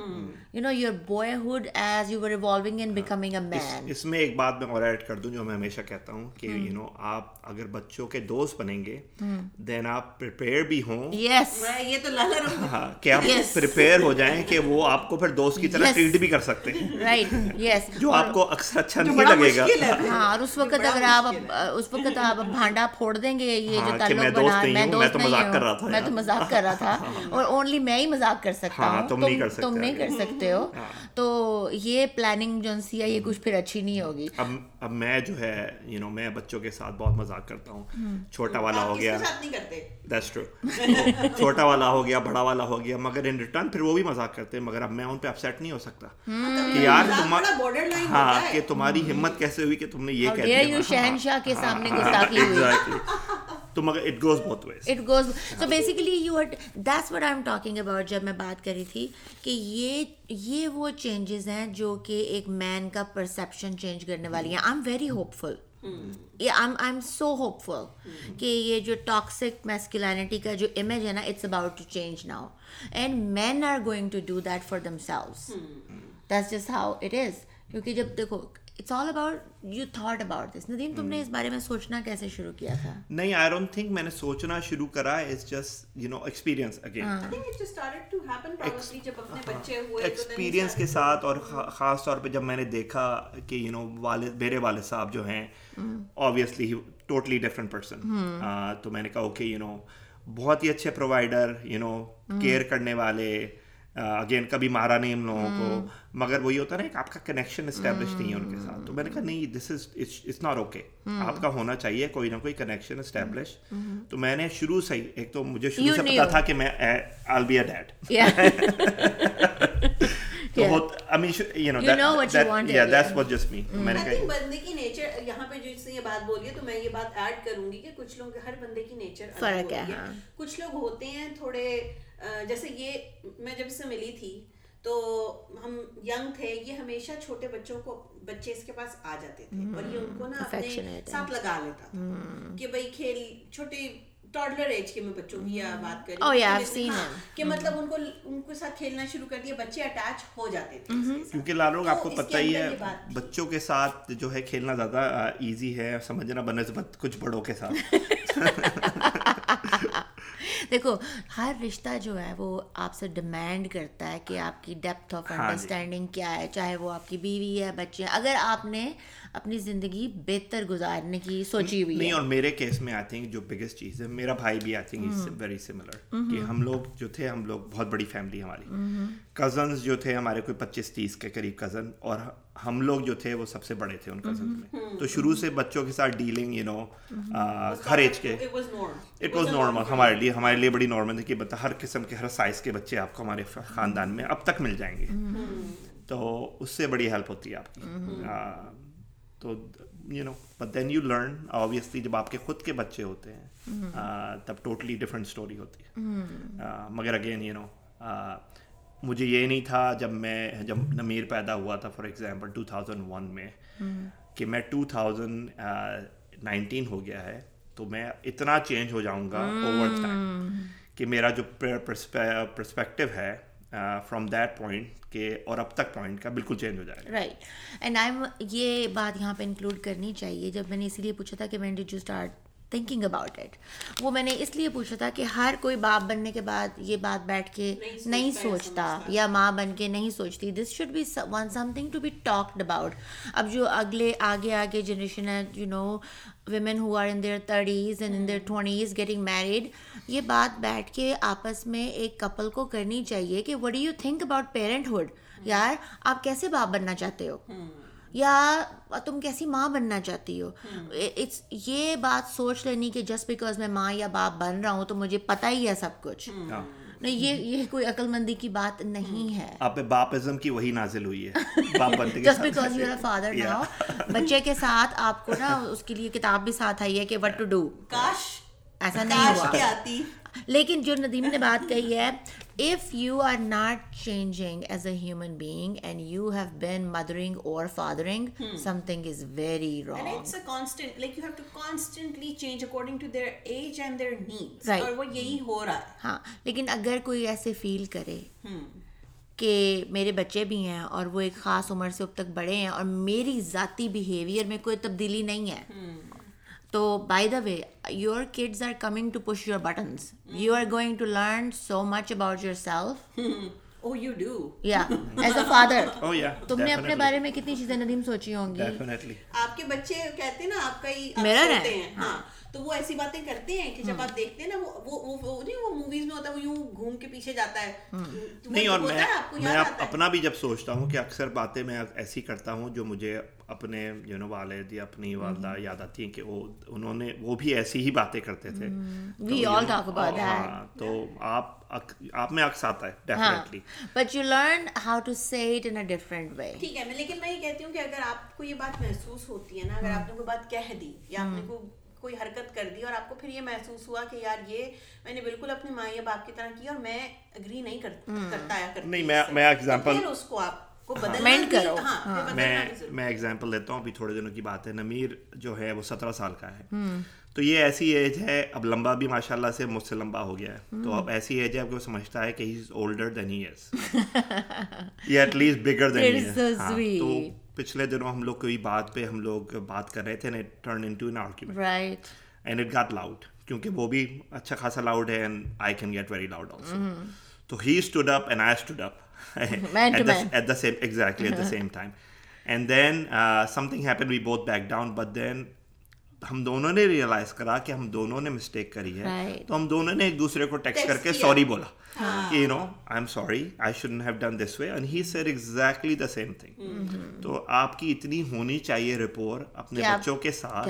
you know your boyhood as you were evolving in becoming a man اس میں ایک بات میں اور add کر دوں جو میں ہمیشہ کہتا ہوں کہ یو نو آپ اگر بچوں کے دوست بنیں گے دین آپ پریپیئر بھی ہوں یس یہ تو رہا ہاں کہ آپ پریپیئر ہو جائیں کہ وہ آپ کو پھر دوست کی طرح Yes. ٹریٹ بھی کر سکتے ہیں رائٹ یس جو آپ کو اکثر اچھا نہیں لگے گا ہاں اور اس وقت اگر آپ اس وقت آپ بھانڈا پھوڑ دیں گے یہ جو ہاں، کہ میں تعلق دوست بنا نہیں میں ہوں، میں دوست تو نہیں مذاق کر رہا تھا ہوں میں تو۔ مذاق کر رہا تھا اور اونلی میں ہی مذاق کر سکتا ہاں، ہوں۔ تم نہیں کر سکتے تم نہیں کر سکتے ہو۔ تو یہ پلاننگ جو سی ہے یہ کچھ پھر اچھی نہیں ہوگی۔ اب اب میں جو ہے یو نو میں بچوں کے ساتھ بہت مذاق کرتا ہوں۔ چھوٹا والا ہو گیا۔ ساتھ نہیں کرتے؟ دیٹس ٹرو چھوٹا والا ہو گیا بڑا والا ہو گیا مگر ان ریٹرن پھر وہ بھی مذاق کرتے ہیں۔ مگر اب میں ان پہ اپسیٹ نہیں ہو سکتا۔ کہ یار ہاں۔ کہ تمہاری ہمت کیسے ہوئی کہ تم نے یہ کہہ دیا؟ شہنشاہ کے سامنے گستاخی ہوئی۔ تو مگر اٹ گوز بہت ways it goes so basically you it that's what I am talking about جب میں بات کری تھی کہ یہ یہ وہ چینجز ہیں جو کہ ایک مین کا پرسیپشن چینج کرنے والی ہیں. I am very hopeful I am so hopeful کہ یہ جو ٹاکسک میسکولینٹی کا جو امیج ہے نا it's about to change now and men are going to do that for themselves that's just how it is کیونکہ جب دیکھو it's all about you thought about this Nadeem تم نے اس بارے میں سوچنا کیسے شروع کیا تھا نہیں آئی ڈونٹ تھنک میں نے سوچنا شروع کرا it's just you know experience again experience کے ساتھ اور خاص طور پہ جب میں نے دیکھا کہ یو نو والد میرے والد صاحب جو ہیں آبویسلی ٹوٹلی ڈفرینٹ پرسن تو میں نے کہا اوکے یو نو بہت ہی اچھے پرووائڈر یو نو کیئر کرنے والے اگین کبھی مارا نہیں ہم لوگوں کو مگر وہی ہوتا نا کہ آپ کا کنیکشن اسٹیبلش نہیں ہے ان کے ساتھ تو میں نے کہا نہیں this is it's not okay آپ کا ہونا چاہیے کوئی نہ کوئی کنیکشن اسٹیبلش تو میں نے شروع سے ہی ایک تو مجھے شروع سے پتا تھا کہ میں آل بی اے ڈیڈ تو بہت I mean, you know, You know what you that- wanted, yeah, yeah. that's what just me. میں نے کہا بندے کی نیچر یہاں پہ جو اس نے یہ بات بولی ہے تو میں یہ بات ایڈ کروں گی کہ کچھ لوگ ہر بندے کی نیچر فرق ہے کچھ لوگ ہوتے ہیں تھوڑے جیسے یہ میں جب سے ملی تھی تو ہم ینگ تھے یہ ہمیشہ چھوٹے بچوں کو بچے اس کے پاس آ جاتے تھے۔ اور یہ ان کو نا اپنے ساتھ لگا لیتا تھا کہ بھائی کھیل چھوٹے ٹاڈلر ایج کے میں بچوں کی بات کر Oh ہاں،. کہ مطلب ان کو ان کے ساتھ کھیلنا شروع کر دیا بچے اٹیچ ہو جاتے تھے ساتھ۔ کیونکہ لال لوگ آپ کو پتہ ہی ہے بات بچوں کے ساتھ جو ہے کھیلنا زیادہ ایزی ہے سمجھنا بنسبت کچھ بڑوں کے ساتھ۔ دیکھو ہر رشتہ جو ہے وہ آپ سے ڈیمانڈ کرتا ہے کہ آپ کی ڈیپتھ آف۔ انڈرسٹینڈنگ کیا ہے چاہے وہ آپ کی بیوی ہے بچے ہیں۔ اگر آپ نے اپنی زندگی بہتر گزارنے کی سوچی ہوئی نہیں اور میرے کیس میں آئی تھنک جو بگیسٹ چیز ہے میرا بھائی بھی I think is very similar کہ ہم لوگ جو تھے ہم لوگ بہت بڑی فیملی ہماری۔ کزنس جو تھے ہمارے کوئی پچیس تیس کے قریب کزن اور ہم لوگ جو تھے وہ سب سے بڑے تھے ان کزنس میں۔ تو شروع سے بچوں کے ساتھ ڈیلنگ یو نو ہر ایج کے. اٹ واز نارمل ہمارے لیے ہمارے لیے بڑی نارمل ہے۔ کہ ہر قسم کے ہر سائز کے بچے آپ کو ہمارے خاندان میں اب تک مل جائیں گے۔ تو اس سے بڑی ہیلپ ہوتی ہے آپ کی۔ تو you know but then you learn obviously جب آپ کے خود کے بچے ہوتے ہیں تب ٹوٹلی ڈفرینٹ اسٹوری ہوتی ہے۔ مگر اگین یو نو مجھے یہ نہیں تھا جب میں جب نمیر پیدا ہوا تھا for example two thousand one میں کہ میں ٹو تھاؤزنڈ نائنٹین ہو گیا ہے تو میں اتنا چینج ہو جاؤں گا اوور ٹائم کہ میرا جو پرسپیکٹو ہے فرام دیٹ پوائنٹ کے اور اب تک پوائنٹ کا بالکل چینج ہو جائے گا۔ رائٹ اینڈ آئی یہ بات یہاں پہ انکلوڈ کرنی چاہیے۔ جب میں نے اسی لیے پوچھا تھا کہ when did you start thinking about it وہ میں نے اس لیے پوچھا تھا کہ ہر کوئی باپ بننے کے بعد یہ بات بیٹھ کے نہیں سوچتا یا ماں بن کے نہیں سوچتی۔ This should be one something to be talked about اب جو اگلے آگے آگے جنریشن ہے you know women who are in their thirties and in their twenties getting married یہ بات بیٹھ کے آپس میں ایک کپل کو کرنی چاہیے کہ what do you think about parenthood یار آپ کیسے باپ بننا چاہتے ہو؟ یا تم کیسی ماں بننا چاہتی ہو؟ اٹس یہ بات سوچ لینی کہ جسٹ بیکاز میں ماں یا باپ بن رہا ہوں تو مجھے پتہ ہی ہے سب کچھ۔ نہیں یہ یہ کوئی عقل مندی کی بات نہیں ہے۔ آپ پہ باپزم کی وہی نازل ہوئی ہے۔ باپ بنتے just because you are father now بچے کے ساتھ آپ کو نا اس کے لیے کتاب بھی ساتھ آئی ہے کہ وٹ ٹو ڈو کاش۔ ایسا نہیں ہوا۔ آتی۔ لیکن جو ندیم نے بات کہی ہے if you are not changing as a human being and you have been mothering اور fathering something is very And wrong it's a constant, like you have to constantly change according to their age and their needs. Right. اور وہ یہی ہو رہا ہے ہاں لیکن اگر کوئی ایسے فیل کرے کہ میرے بچے بھی ہیں اور وہ ایک خاص عمر سے اب تک بڑے ہیں اور میری ذاتی بیہیویئر میں کوئی تبدیلی نہیں ہے تو by the way your kids are coming to push your buttons you are going to learn so much about yourself تم نے اپنے. بارے میں کتنی چیزیں ندیم سوچی ہوں گی. آپ کے بچے کہتے ہیں نا آپ کا ہی میرا ہے، ہیں ہاں تو وہ ایسی باتیں کرتے ہیں کہ جب آپ دیکھتے ہیں نا وہ وہ وہ نہیں وہ موویز میں ہوتا ہے وہ یوں گھوم کے پیچھے جاتا ہے نہیں اور میں اپنا بھی جب سوچتا ہوں کہ اکثر باتیں میں ایسی کرتا ہوں جو مجھے اپنے یو نو والد یا اپنی والدہ یاد آتی ہیں کہ وہ انہوں نے وہ بھی ایسی ہی باتیں کرتے تھے۔ We all talk about that. ہاں تو آپ آپ میں عکس آتا ہے ہاں۔ Definitely but you learn how to say it in a different way ٹھیک ہے میں لیکن میں یہ کہتی ہوں کہ اگر آپ کو یہ بات محسوس ہوتی ہے نا اگر آپ نے کوئی بات کہہ دی یا آپ نے کوئی کوئی حرکت کر دی اور آپ کو پھر یہ محسوس ہوا کہ یار یہ میں نے بالکل اپنی ماں یا باپ کی طرح کی اور میں اگری نہیں کرتا نہیں میں میں ایگزامپل اس کو آپ کرو. ہاں پھر بدلنا میں میں ایگزامپل دیتا ہوں ابھی تھوڑے دنوں کی بات ہے۔ نمیر جو ہے وہ سترہ سال کا ہے۔ تو یہ ایسی ایج ہے اب لمبا بھی ماشاء اللہ سے مجھ سے لمبا ہو گیا ہے۔ تو اب ایسی ایج ہے وہ سمجھتا ہے کہ ہی از اولڈر دین ہی از یا ایٹ لیسٹ بگر دین تو. پچھلے دنوں ہم لوگ کوئی بات پہ ہم لوگ بات کر رہے تھے turn into an argument right and it got loud کیونکہ وہ بھی اچھا خاصا لاؤڈ ہے and I can get very loud also تو he stood up and I stood up Man to man. at the same exactly at the same time and then uh, something happened we both back down but then ہم دونوں نے realise کرا کہ ہم دونوں نے mistake کری ہے. تو ہم دونوں نے ایک دوسرے کو ٹیکسٹ کر کے. سوری بولا you know I am sorry I shouldn't have done this way and he said exactly the same thing تو آپ کی اتنی ہونی چاہیے رپور اپنے بچوں کے ساتھ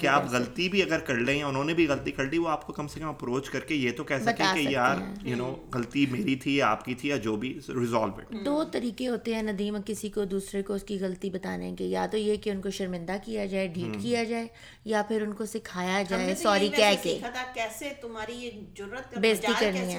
کہ آپ۔ غلطی بھی اگر کر لیں یا انہوں نے بھی غلطی کر لی وہ آپ کو کم سے کم اپروچ کر کے یہ تو کہہ سکیں بتا کہ یار۔ یو نو غلطی میری تھی یا آپ کی تھی یا جو بھی ریزالو اٹ دو طریقے ہوتے ہیں ندیم کسی کو دوسرے کو اس کی غلطی بتانے کے یا تو یہ کہ ان کو شرمندہ کیا جائے ڈھیٹ کیا جائے یا پھر ان کو سکھایا جائے سوری کہہ کے۔ کیسے تمہاری یہ جرت بےزتی کرنی ہے۔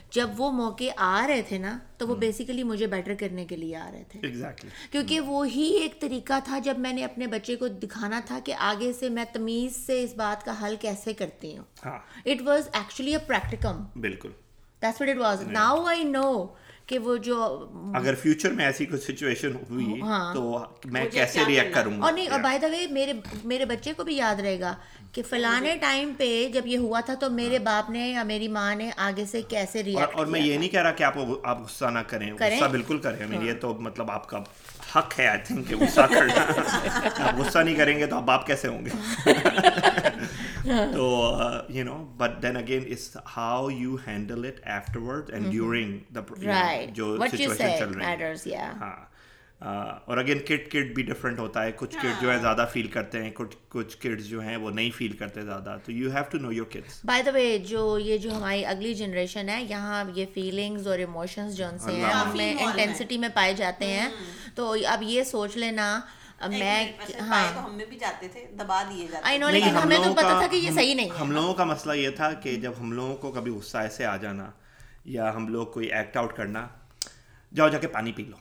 جب وہ موقع آ رہے تھے نا تو وہ بیسیکلی مجھے بیٹر کرنے کے لیے آ رہے تھے۔ ایگزیکٹلی کیونکہ وہی ایک طریقہ تھا جب میں نے اپنے بچے کو دکھانا تھا کہ آگے سے میں تمیز سے اس بات کا حل کیسے کرتی ہوں۔ ہاں۔ It was actually a practicum بالکل۔ That's what it was now I know کہ وہ جو اگر فیوچر میں ایسی کوئی سچویشن ہوئی تو میں کیسے ریئیکٹ کروں گا؟ اور نہیں اور بائی دا وے میرے میرے بچے کو بھی یاد رہے گا کہ فلانے ٹائم پہ جب یہ ہوا تھا تو میرے باپ نے یا میری ماں نے آگے سے کیسے ریئیکٹ اور میں یہ نہیں کہہ رہا کہ آپ آپ غصہ نہ کریں غصہ بالکل کریں۔ مین یہ تو مطلب آپ کا حق ہے آئی تھنک کہ غصہ کرنا۔ آپ غصہ نہیں کریں گے تو آپ باپ کیسے ہوں گے؟ تو you know but then again is how you handle it afterward and during the جو سچویشن چل رہی ہے ہاں۔ اور اگین کٹ کٹ بھی ڈفرینٹ ہوتا ہے۔ کچھ کٹ جو ہے زیادہ فیل کرتے ہیں کچھ کچھ کڈس جو ہیں وہ نہیں فیل کرتے زیادہ۔ تو you have to know your kids by the way جو یہ جو ہماری اگلی جنریشن ہے یہاں یہ فیلنگز اور ایموشنز جو ان سے ہیں میں انٹینسٹی میں پائے جاتے ہیں۔ تو اب یہ سوچ لینا میں ہاں۔ ہم میں بھی جاتے تھے دبا دیے جاتے آئی نو لیکن ہمیں تو پتا تھا کہ یہ صحیح نہیں ہے۔ ہم لوگوں کا مسئلہ یہ تھا کہ جب ہم لوگوں کو کبھی غصہ ایسے آ جانا یا ہم لوگ کوئی ایکٹ آؤٹ کرنا جاؤ جا کے پانی پی لو۔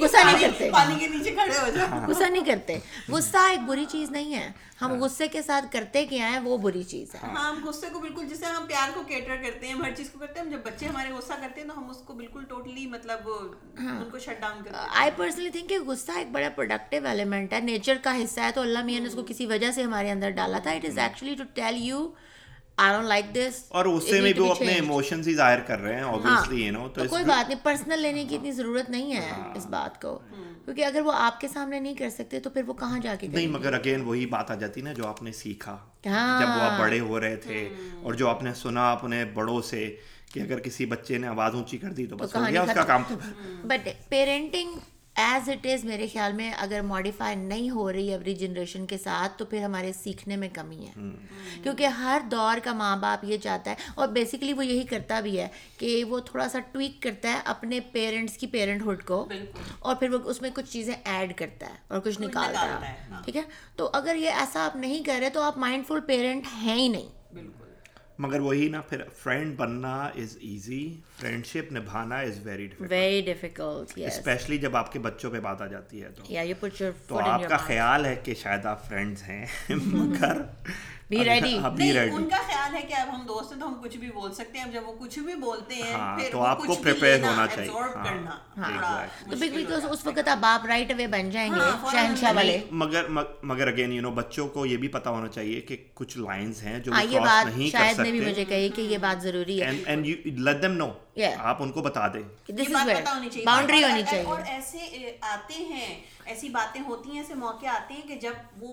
غصہ نہیں کرتے پانی کے نیچے کھڑے ہو جاؤ غصہ نہیں کرتے غصہ ایک بری چیز نہیں ہے ہم غصے کے ساتھ کرتے کیا ہے وہ بری چیز ہے ہم غصے کو بالکل جیسے ہم پیار کو کیٹر کرتے ہیں ہر چیز کو کرتے ہیں جب بچے ہمارے غصہ کرتے ہیں تو ہم اس کو بالکل ٹوٹلی مطلب ان کو شٹ ڈاؤن کرتے آئی پرسنلی تھنک کہ غصہ ایک بڑا پروڈکٹیو ایلیمنٹ ہے نیچر کا حصہ ہے تو اللہ میاں نے اس کو کسی وجہ سے ہمارے اندر ڈالا تھا it is actually to tell you I don't like this اور غصے میں بھی وہ اپنے ایموشنز ہی ظاہر کر رہے ہیں obviously you know تو کوئی بات نہیں پرسنل لینے کی اتنی ضرورت نہیں ہے اس بات کو. کیونکہ اگر وہ آپ کے سامنے نہیں کر سکتے تو پھر وہ کہاں جا کے نہیں مگر اگین وہی بات آ جاتی نا جو آپ نے سیکھا. ہاں. جب وہ آپ بڑے ہو رہے تھے اور جو آپ نے سنا اپنے بڑوں سے کہ اگر کسی بچے نے آواز اونچی کر دی تو بس ہو گیا اس کا کام۔ تو but parenting as it is میرے خیال میں اگر ماڈیفائی نہیں ہو رہی ایوری جنریشن کے ساتھ تو پھر ہمارے سیکھنے میں کمی ہے۔ کیونکہ ہر دور کا ماں باپ یہ چاہتا ہے اور بیسیکلی وہ یہی کرتا بھی ہے کہ وہ تھوڑا سا ٹویک کرتا ہے اپنے پیرنٹس کی پیرنٹ ہوڈ کو اور پھر وہ اس میں کچھ چیزیں ایڈ کرتا ہے اور کچھ نکالتا ہے۔ ٹھیک ہے؟ تو اگر یہ ایسا آپ نہیں کر رہے تو آپ مائنڈ فل پیرنٹ ہیں ہی نہیں۔ مگر وہی نا پھر فرینڈ بننا is easy friendship نبھانا is very very difficult especially جب آپ کے بچوں پہ بات آ جاتی ہے تو۔ آپ کا خیال ہے کہ شاید آپ فرینڈز ہیں مگر. بی ریڈی ان کا خیال ہے کہ اب ہم دوست ہیں تو ہم کچھ بھی بول سکتے ہیں اب جب وہ کچھ بھی بولتے ہیں پھر تو آپ کو لینا، ہونا چاہیے۔ تو بیکاز اس وقت آپ باپ رائٹ اوے بن جائیں گے شہنشاہ والے مگر مگر اگین یو نو بچوں کو یہ بھی پتا ہونا چاہیے کہ کچھ لائنز ہیں جو کراس بات نہیں کر شاید نے بھی سکتے مجھے کہی کہ یہ بات ضروری ہے and you let them know. آپ ان کو بتا دیں۔ ویئر باؤنڈری ہونی چاہیے۔ اور ایسے آتے ہیں ایسی باتیں ہوتی ہیں ایسے موقع آتے ہیں کہ جب وہ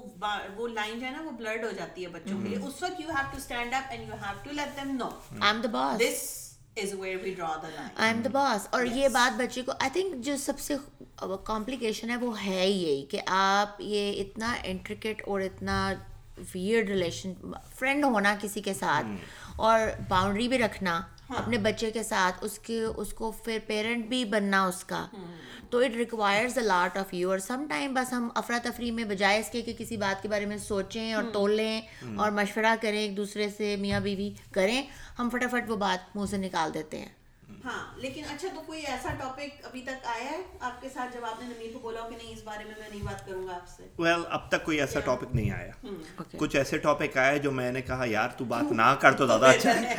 وہ لائن جو ہے نا وہ بلرڈ ہو جاتی ہے بچوں کے لیے۔ اس وقت you have to stand up and you have to let them know I am the boss this is where we draw the line I am the boss اور یہ بات بچے کو آئی تھنک جو سب سے کمپلیکیشن ہے وہ ہے ہی یہی کہ آپ یہ اتنا انٹریکیٹ اور اتنا ویئرڈ ریلیشن فرینڈ ہونا کسی کے ساتھ اور باؤنڈری بھی رکھنا اپنے بچے کے ساتھ اس کے اس کو پھر پیرنٹ بھی بننا اس کا۔ تو it requires a lot of you اور سم ٹائم بس ہم افراتفری میں بجائے اس کے کہ کسی بات کے بارے میں سوچیں اور تولیں اور مشورہ کریں ایک دوسرے سے میاں بیوی کریں ہم فٹافٹ وہ بات منہ سے نکال دیتے ہیں۔ ہاں لیکن اچھا تو کوئی ایسا ٹاپک ابھی تک آیا ہے؟ آپ کے ساتھ جب آپ نے نمیر کو بولا ہو کہ نہیں اس بارے میں میں نہیں بات کروں گا آپ سے۔ ویل اب تک کوئی ایسا ٹاپک نہیں آیا۔ کچھ ایسے ٹاپک آئے جو میں نے کہا یار تو بات نہ کر تو زیادہ اچھا ہے.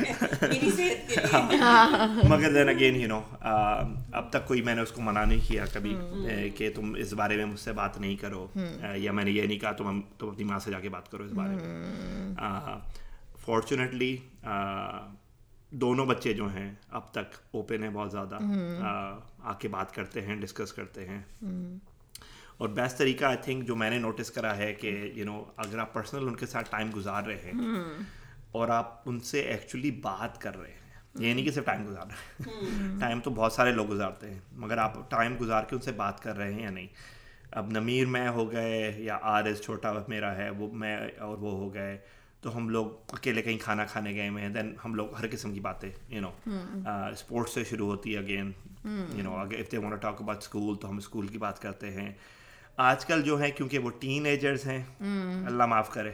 لیے۔ مگر دین اگین یو نو اب تک کوئی میں نے اس کو منع نہیں کیا کبھی کہ تم اس بارے میں مجھ سے بات نہیں کرو۔ یا میں نے یہ نہیں کہا تم تم اپنی ماں سے جا کے بات کرو اس بارے میں۔ فارچونیٹلی دونوں بچے جو ہیں اب تک اوپن ہیں بہت زیادہ. آ کے بات کرتے ہیں ڈسکس کرتے ہیں. اور بیسٹ طریقہ آئی تھنک جو میں نے نوٹس کرا ہے کہ یو نو اگر آپ پرسنل ان کے ساتھ ٹائم گزار رہے ہیں اور آپ ان سے ایکچولی بات کر رہے ہیں یہ نہیں کہ صرف ٹائم گزار رہے ہیں. ٹائم تو بہت سارے لوگ گزارتے ہیں مگر آپ ٹائم گزار کے ان سے بات کر رہے ہیں یا نہیں؟ اب نمیر میں ہو گئے یا آر ایس چھوٹا میرا ہے وہ میں اور وہ ہو گئے تو ہم لوگ اکیلے کہیں کھانا کھانے گئے ہوئے ہیں دین ہم لوگ ہر قسم کی باتیں یو نو اسپورٹس سے شروع ہوتی ہے اگین یو نو اگر if they want talk about school تو ہم اسکول کی بات کرتے ہیں۔ آج کل جو ہے کیونکہ وہ ٹین ایجرز ہیں اللہ معاف کرے۔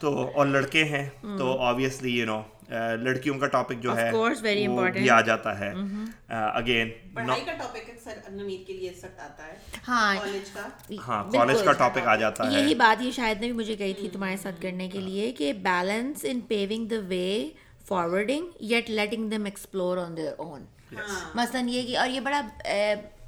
تو اور لڑکے ہیں تو آبویسلی یو نو لڑکیوں کا ٹاپک جو ہے وہ. بھی آ جاتا ہے۔ اگین پڑھائی کا ٹاپک ہاں کالج کا۔ ہاں کالج کا ٹاپک آ جاتا ہے۔ یہی بات یہ شاید نے بھی مجھے کہی تھی تمہارے ساتھ کرنے کے لیے کہ balance in paving the way forwarding yet letting them explore on their own مثلاً یہ کہ اور یہ بڑا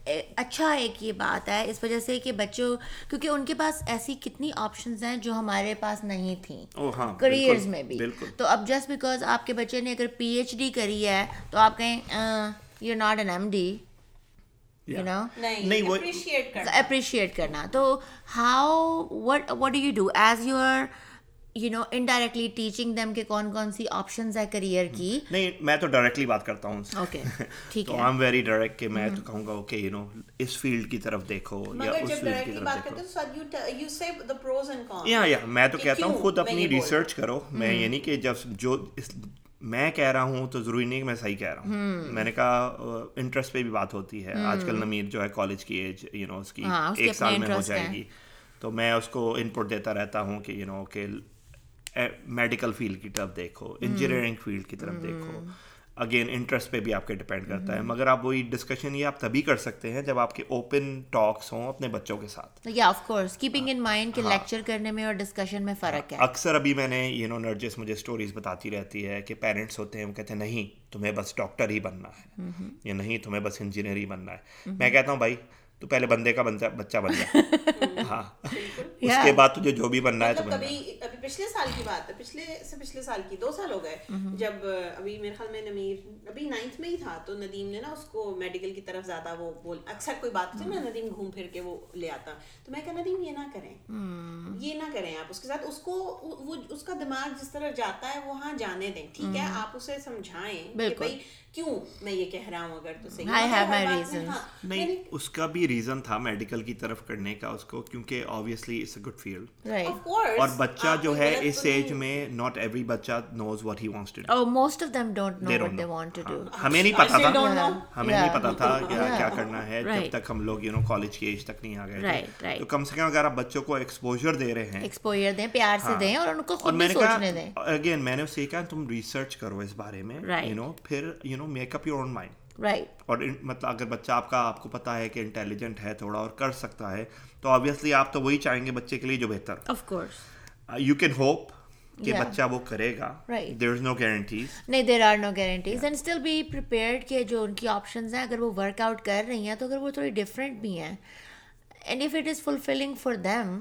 اچھا ایک یہ بات ہے اس وجہ سے کہ بچوں کیونکہ ان کے پاس ایسی کتنی آپشنز ہیں جو ہمارے پاس نہیں تھیں۔ او ہاں کریئرز میں بھی۔ تو اب جسٹ بیکاز آپ کے بچے نے اگر پی ایچ ڈی کری ہے تو آپ کہیں you not an M D you know نہیں، اپریشیٹ کر اپریشیٹ کرنا۔ تو how what what do you do as you are you know indirectly teaching them کہ کون کون سی آپشنز ہے کریئر کی. نہیں میں تو ڈائریکٹلی بات کرتا ہوں. اوکے ٹھیک ہے. آئی ایم ویری ڈائریکٹ کہ میں تو کہوں گا اوکے یو نو اس فیلڈ کی طرف دیکھو یا اس جب فیلڈ کی طرف دیکھو. یو سے یا یا میں تو کہ کہتا ہوں خود اپنی ریسرچ کرو. میں یہ نہیں کہ جب جو میں کہہ رہا ہوں تو ضروری نہیں کہ میں صحیح کہہ رہا ہوں. میں نے کہا انٹرسٹ پہ بھی بات ہوتی ہے. آج کل نمیر جو ہے کالج کی ایج یو نو اس کی ایک سال میں ہو جائے۔ گی. تو میں اس کو ان پٹ دیتا رہتا ہوں کہ یو نو کہ میڈیکل فیلڈ کی طرف دیکھو انجینئرنگ فیلڈ کی طرف دیکھو۔ اگین انٹرسٹ پہ بھی آپ کے ڈپینڈ کرتا ہے۔ مگر آپ وہی ڈسکشن یہ آپ تبھی کر سکتے ہیں جب آپ کے اوپن ٹاکس ہوں اپنے بچوں کے ساتھ۔ یا of course keeping in mind کہ لیکچر کرنے میں اور ڈسکشن میں فرق ہے۔ اکثر ابھی میں نے یو نو نرجس مجھے اسٹوریز بتاتی رہتی ہے کہ پیرنٹس ہوتے ہیں وہ کہتے ہیں نہیں تمہیں بس ڈاکٹر ہی بننا ہے۔ یا نہیں تمہیں بس انجینئر ہی بننا ہے۔ میں کہتا ہوں بھائی تو پہلے بندے کا بنتا بچہ بن جائے ہاں۔ اس کے بعد تجھے جو بھی بننا ہے تو مطلب ابھی پچھلے سال کی بات ہے۔ پچھلے سے پچھلے سال کی دو سال ہو گئے۔ جب ابھی میرے خیال میں نمیر ابھی نائنتھ میں ہی تھا تو ندیم نے نا اس کو میڈیکل کی طرف زیادہ وہ بول اکثر کوئی بات ہوتی نا ندیم گھوم پھر کے وہ لے آتا۔ تو میں کہا ندیم یہ نہ کریں۔ یہ نہ کریں آپ اس کے ساتھ۔ اس کو وہ اس کا دماغ جس طرح جاتا ہے وہاں جانے دیں۔ ٹھیک ہے آپ اسے سمجھائیں کہ بھائی کیوں؟ میں یہ کہہ رہا ہوں اگر تو صحیح۔ میں. ہاں، نہیں اس کا بھی ریزن تھا میڈیکل کی طرف کرنے کا اس کو کیونکہ obviously it's a good field right of course, اور بچہ جو ہے اس ایج میں ناٹ ایوری بچہ knows what he wants to do Oh, most of them don't know They what don't they know. want to do. ہاں، ہمیں نہیں don't تھا. ہمیں. نہیں پتا تھا کیا کرنا ہے جب. تک ہم لوگ یو نو کالج کی ایج تک نہیں آ گئے. تو کم سے کم اگر آپ بچوں کو ایکسپوجر دے رہے ہیں ایکسپوئر دیں پیار سے دیں اور ان کو خود بھی سوچنے دیں اگین میں نے اسے کہا تم ریسرچ کرو اس بارے میں. یو نو پھر you know make up your own mind right اور مطلب اگر بچہ آپ کا آپ کو پتا ہے کہ انٹیلیجنٹ ہے تھوڑا اور کر سکتا ہے تو آبویسلی آپ تو وہی چاہیں گے بچے کے لیے جو بہتر of course you can hope کہ. بچہ وہ کرے گا. دیر از نو گارنٹیز نہیں there are no guarantees and still be prepared کہ جو ان کی آپشنز ہیں اگر وہ ورک آؤٹ کر رہی ہیں تو اگر وہ تھوڑی ڈفرینٹ بھی ہیں and if it is fulfilling for them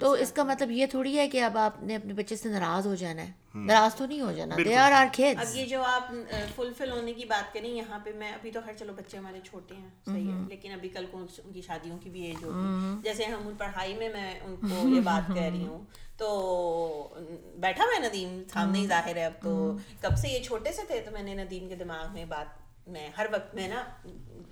تو اس کا مطلب یہ تھوڑی ہے کہ اب آپ نے اپنے بچے سے ناراض ہو جانا ہے۔ ناراض تو نہیں ہو جانا۔ دے آر آر اب کھیڈس یہ جو آپ فلفل ہونے کی بات کریں یہاں پہ میں ابھی تو خیر چلو بچے ہمارے چھوٹے ہیں صحیح ہے۔ لیکن ابھی کل کو ان کی شادیوں کی بھی ایج ہوگی۔ جیسے ہم پڑھائی میں میں ان کو یہ بات کہہ رہی ہوں۔ تو بیٹھا ہوا ہے ندیم سامنے ہی ظاہر ہے اب تو۔ کب سے یہ چھوٹے سے تھے؟ تو میں نے ندیم کے دماغ میں بات میں ہر وقت میں نا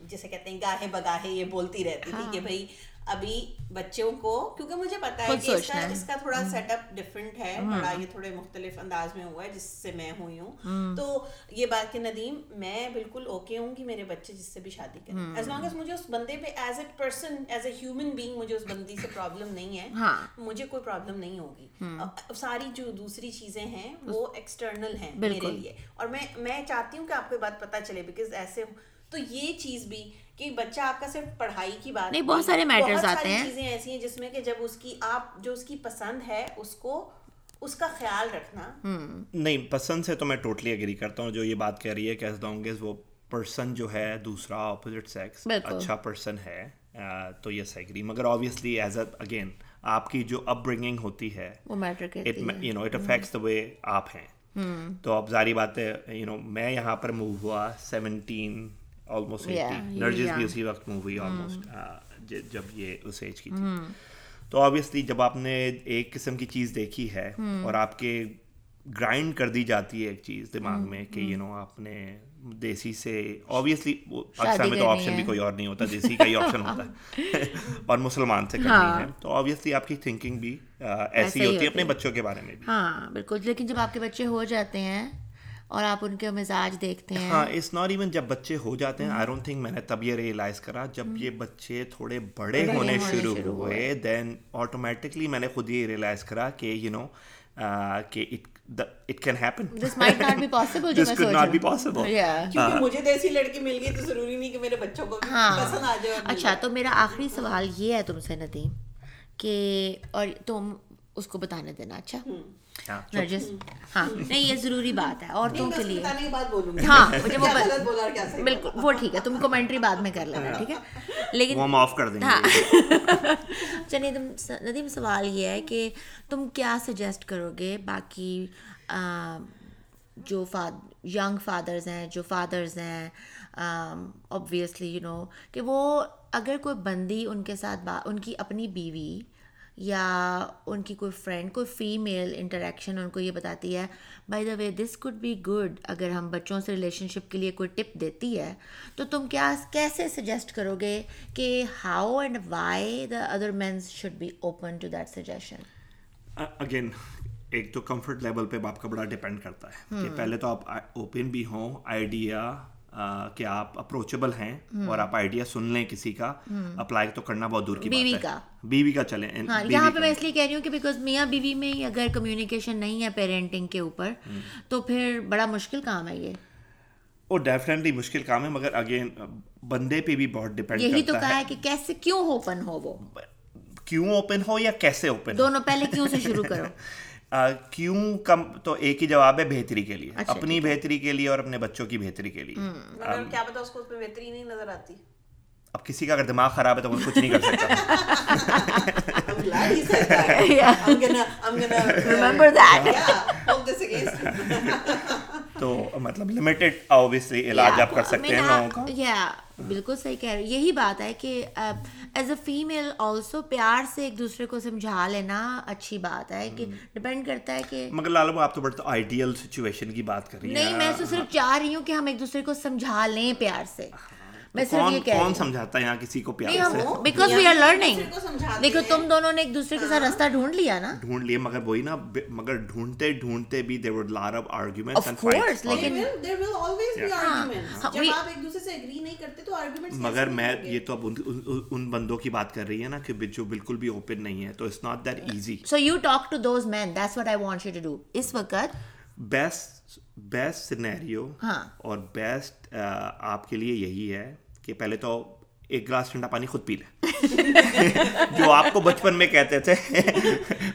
جسے کہتے ہیں گاہے بگاہے یہ بولتی رہتی تھی کہ بھائی ابھی بچوں کو کیونکہ مجھے پتا ہے کہ اس کا اس کا تھوڑا سیٹ اپ ڈفرینٹ ہے بڑا یہ تھوڑے مختلف انداز میں ہوا ہے جس سے میں ہوئی ہوں۔ تو یہ بات کہ ندیم میں بالکل اوکے ہوں کہ میرے بچے جس سے بھی شادی کریں۔ ایز لانگ ایز مجھے اس بندے پہ as a person as a human being مجھے اس بندی سے پرابلم نہیں ہے۔ مجھے کوئی پرابلم نہیں ہوگی۔ ساری جو دوسری چیزیں ہیں وہ ایکسٹرنل ہیں میرے لیے۔ اور میں میں چاہتی ہوں کہ آپ کو بات پتہ چلے بیکاز ایسے تو یہ چیز بھی کہ بچہ آپ کا صرف پڑھائی کی بات نہیں بہت سارے میٹرز آتے ساری ہیں۔ چیزیں ایسی ہیں جس میں کہ جب اس کی آپ جو اس کی پسند ہے اس کو اس کا خیال رکھنا۔ نہیں پسند سے تو میں ٹوٹلی اگری کرتا ہوں جو یہ بات کہہ رہی ہے کہ ایز لانگ ایز وہ پرسن جو ہے دوسرا اپوزٹ سیکس اچھا پرسن ہے تو یس ایگری مگر آبویسلی ایز اے اگین آپ کی جو اپ برنگنگ ہوتی ہے وہ میٹر کرتی ہے۔ You know it affects the way آپ ہیں۔ تو اب ظاہری بات ہے یو نو میں یہاں پر موو ہوا سیونٹین آلموسٹ ایٹی نرجس بھی اسی وقت موو ہوئی آلموسٹ جب یہ اس ایج کی تھی تو آبویسلی جب آپ نے ایک قسم کی چیز دیکھی ہے اور آپ کے گرائنڈ کر دی جاتی ہے ایک چیز دماغ میں کہ یو نو آپ نے دیسی سے آبویسلی پاکستان میں تو آپشن بھی کوئی اور نہیں ہوتا دیسی کا ہی آپشن ہوتا ہے اور مسلمان سے کرنی ہے تو آبویسلی آپ کی تھنکنگ بھی ایسی ہوتی ہے اپنے بچوں کے بارے میں بھی ہاں بالکل لیکن جب آپ کے بچے ہو جاتے ہیں اور آپ ان کے مزاج دیکھتے ہیں؟ ہاں اٹس ناٹ ایون جب بچے ہو جاتے ہیں آئی ڈونٹ تھنک میں نے تب یہ ریئلائز کرا جب یہ بچے تھوڑے بڑے ہونے شروع ہوئے دین آٹومیٹکلی میں نے خود یہ ریئلائز کرا کہ یو نو کہ it can happen this might not be possible جو دس میں سوچ رہا ہوں. کیونکہ مجھے تو ایسی لڑکی مل گئی تو ضروری نہیں کہ میرے بچوں کو بھی ہاں۔ پسند آ جائے اچھا تو میرا آخری سوال یہ ہے تم سے ندیم کہ اور تم اس کو بتانے دینا اچھا؟ ہاں ہاں نہیں یہ ضروری بات ہے عورتوں کے لیے۔ ہاں مجھے وہ بالکل وہ ٹھیک ہے تم کومنٹری بعد میں کر لینا ٹھیک ہے؟ لیکن ہم آف کر دیں ہاں۔ گے اچھا ندیم ندیم سوال یہ ہے کہ تم کیا سجیسٹ کرو گے؟ باقی جو ینگ فادرز ہیں جو فادرز ہیں آبویسلی یو نو کہ وہ اگر کوئی بندی ان کے ساتھ ان کی اپنی بیوی یا ان کی کوئی فرینڈ کوئی فیمیل انٹریکشن ان کو یہ بتاتی ہے by the way this could be good اگر ہم بچوں سے ریلیشن شپ کے لیے کوئی ٹپ دیتی ہے تو تم کیا کیسے سجیسٹ کرو گے کہ how and why the other means should be open to that suggestion again ایک تو کمفرٹ لیول پہ باپ کا بڑا ڈپینڈ کرتا ہے کہ پہلے تو آپ اوپن بھی ہوں آئیڈیا کہ آپ اپروچیبل ہیں اور آپ آئیڈیا سن لیں کسی کا اپلائی تو کرنا بہت دور کی بیوی کا۔ بیوی کا چلیں۔ ہاں یہاں پہ میں اس لیے کہہ رہی ہوں کہ بیکاز میاں بیوی میں اگر کمیونیکیشن نہیں ہے پیرنٹنگ کے اوپر تو پھر بڑا مشکل کام ہے یہ۔ وہ ڈیفینیٹلی مشکل کام ہے مگر اگین بندے پہ بھی بہت ڈپینڈ یہی تو کہا ہے۔ کہ کیسے کیوں اوپن ہو وہ؟ کیوں اوپن ہو یا کیسے اوپن دونوں پہلے کیوں سے شروع کرو؟ کیوں کم تو ایک ہی جواب ہے بہتری کے لیے۔ اچھا، اپنی بہتری کے لیے اور اپنے بچوں کی بہتری کے لیے۔ کیا پتا اس کو اس میں بہتری نہیں نظر آتی۔ اب کسی کا اگر دماغ خراب ہے تو وہ کچھ نہیں کر سکتا. تو مطلب لمیٹڈ علاج آپ کر سکتے ہیں لوگوں کا۔ بالکل صحیح کہہ رہے یہی بات ہے کہ ایز اے فیمیل آلسو پیار سے ایک دوسرے کو سمجھا لینا اچھی بات ہے کہ ڈپینڈ کرتا ہے کہ مگر لالو آپ تو بڑا آئیڈیل سچویشن کی بات کر رہی ہیں نہیں میں تو صرف چاہ رہی ہوں کہ ہم ایک دوسرے کو سمجھا لیں پیار سے۔ میں صرف یہ کہہ کون سمجھاتا ہے یہاں کسی کو پیار سے؟ بیکاز وی آر لرننگ دیکھو تم دونوں نے ایک دوسرے کے ساتھ راستہ ڈھونڈ لیا نا۔ ڈھونڈ لیے مگر وہی نا مگر ڈھونڈتے ڈھونڈتے بھی دے وڈ لار اپ آرگیومنٹس Of course, لیکن will always be arguments. ہاں، جب آپ ایک دوسرے سے agree نہیں کرتے تو arguments مگر میں؟ یہ تو اب ان- بندوں کی بات کر رہی ہے نا کہ جو بالکل بھی اوپن نہیں ہے تو it's not that easy so you talk to those men that's what I want you to do اس وقت بیسٹ بیسٹ سینیریو ہاں۔ اور بیسٹ آپ کے لیے یہی ہے کہ پہلے تو ایک گلاس ٹھنڈا پانی خود پی لیں۔ جو آپ کو بچپن میں کہتے تھے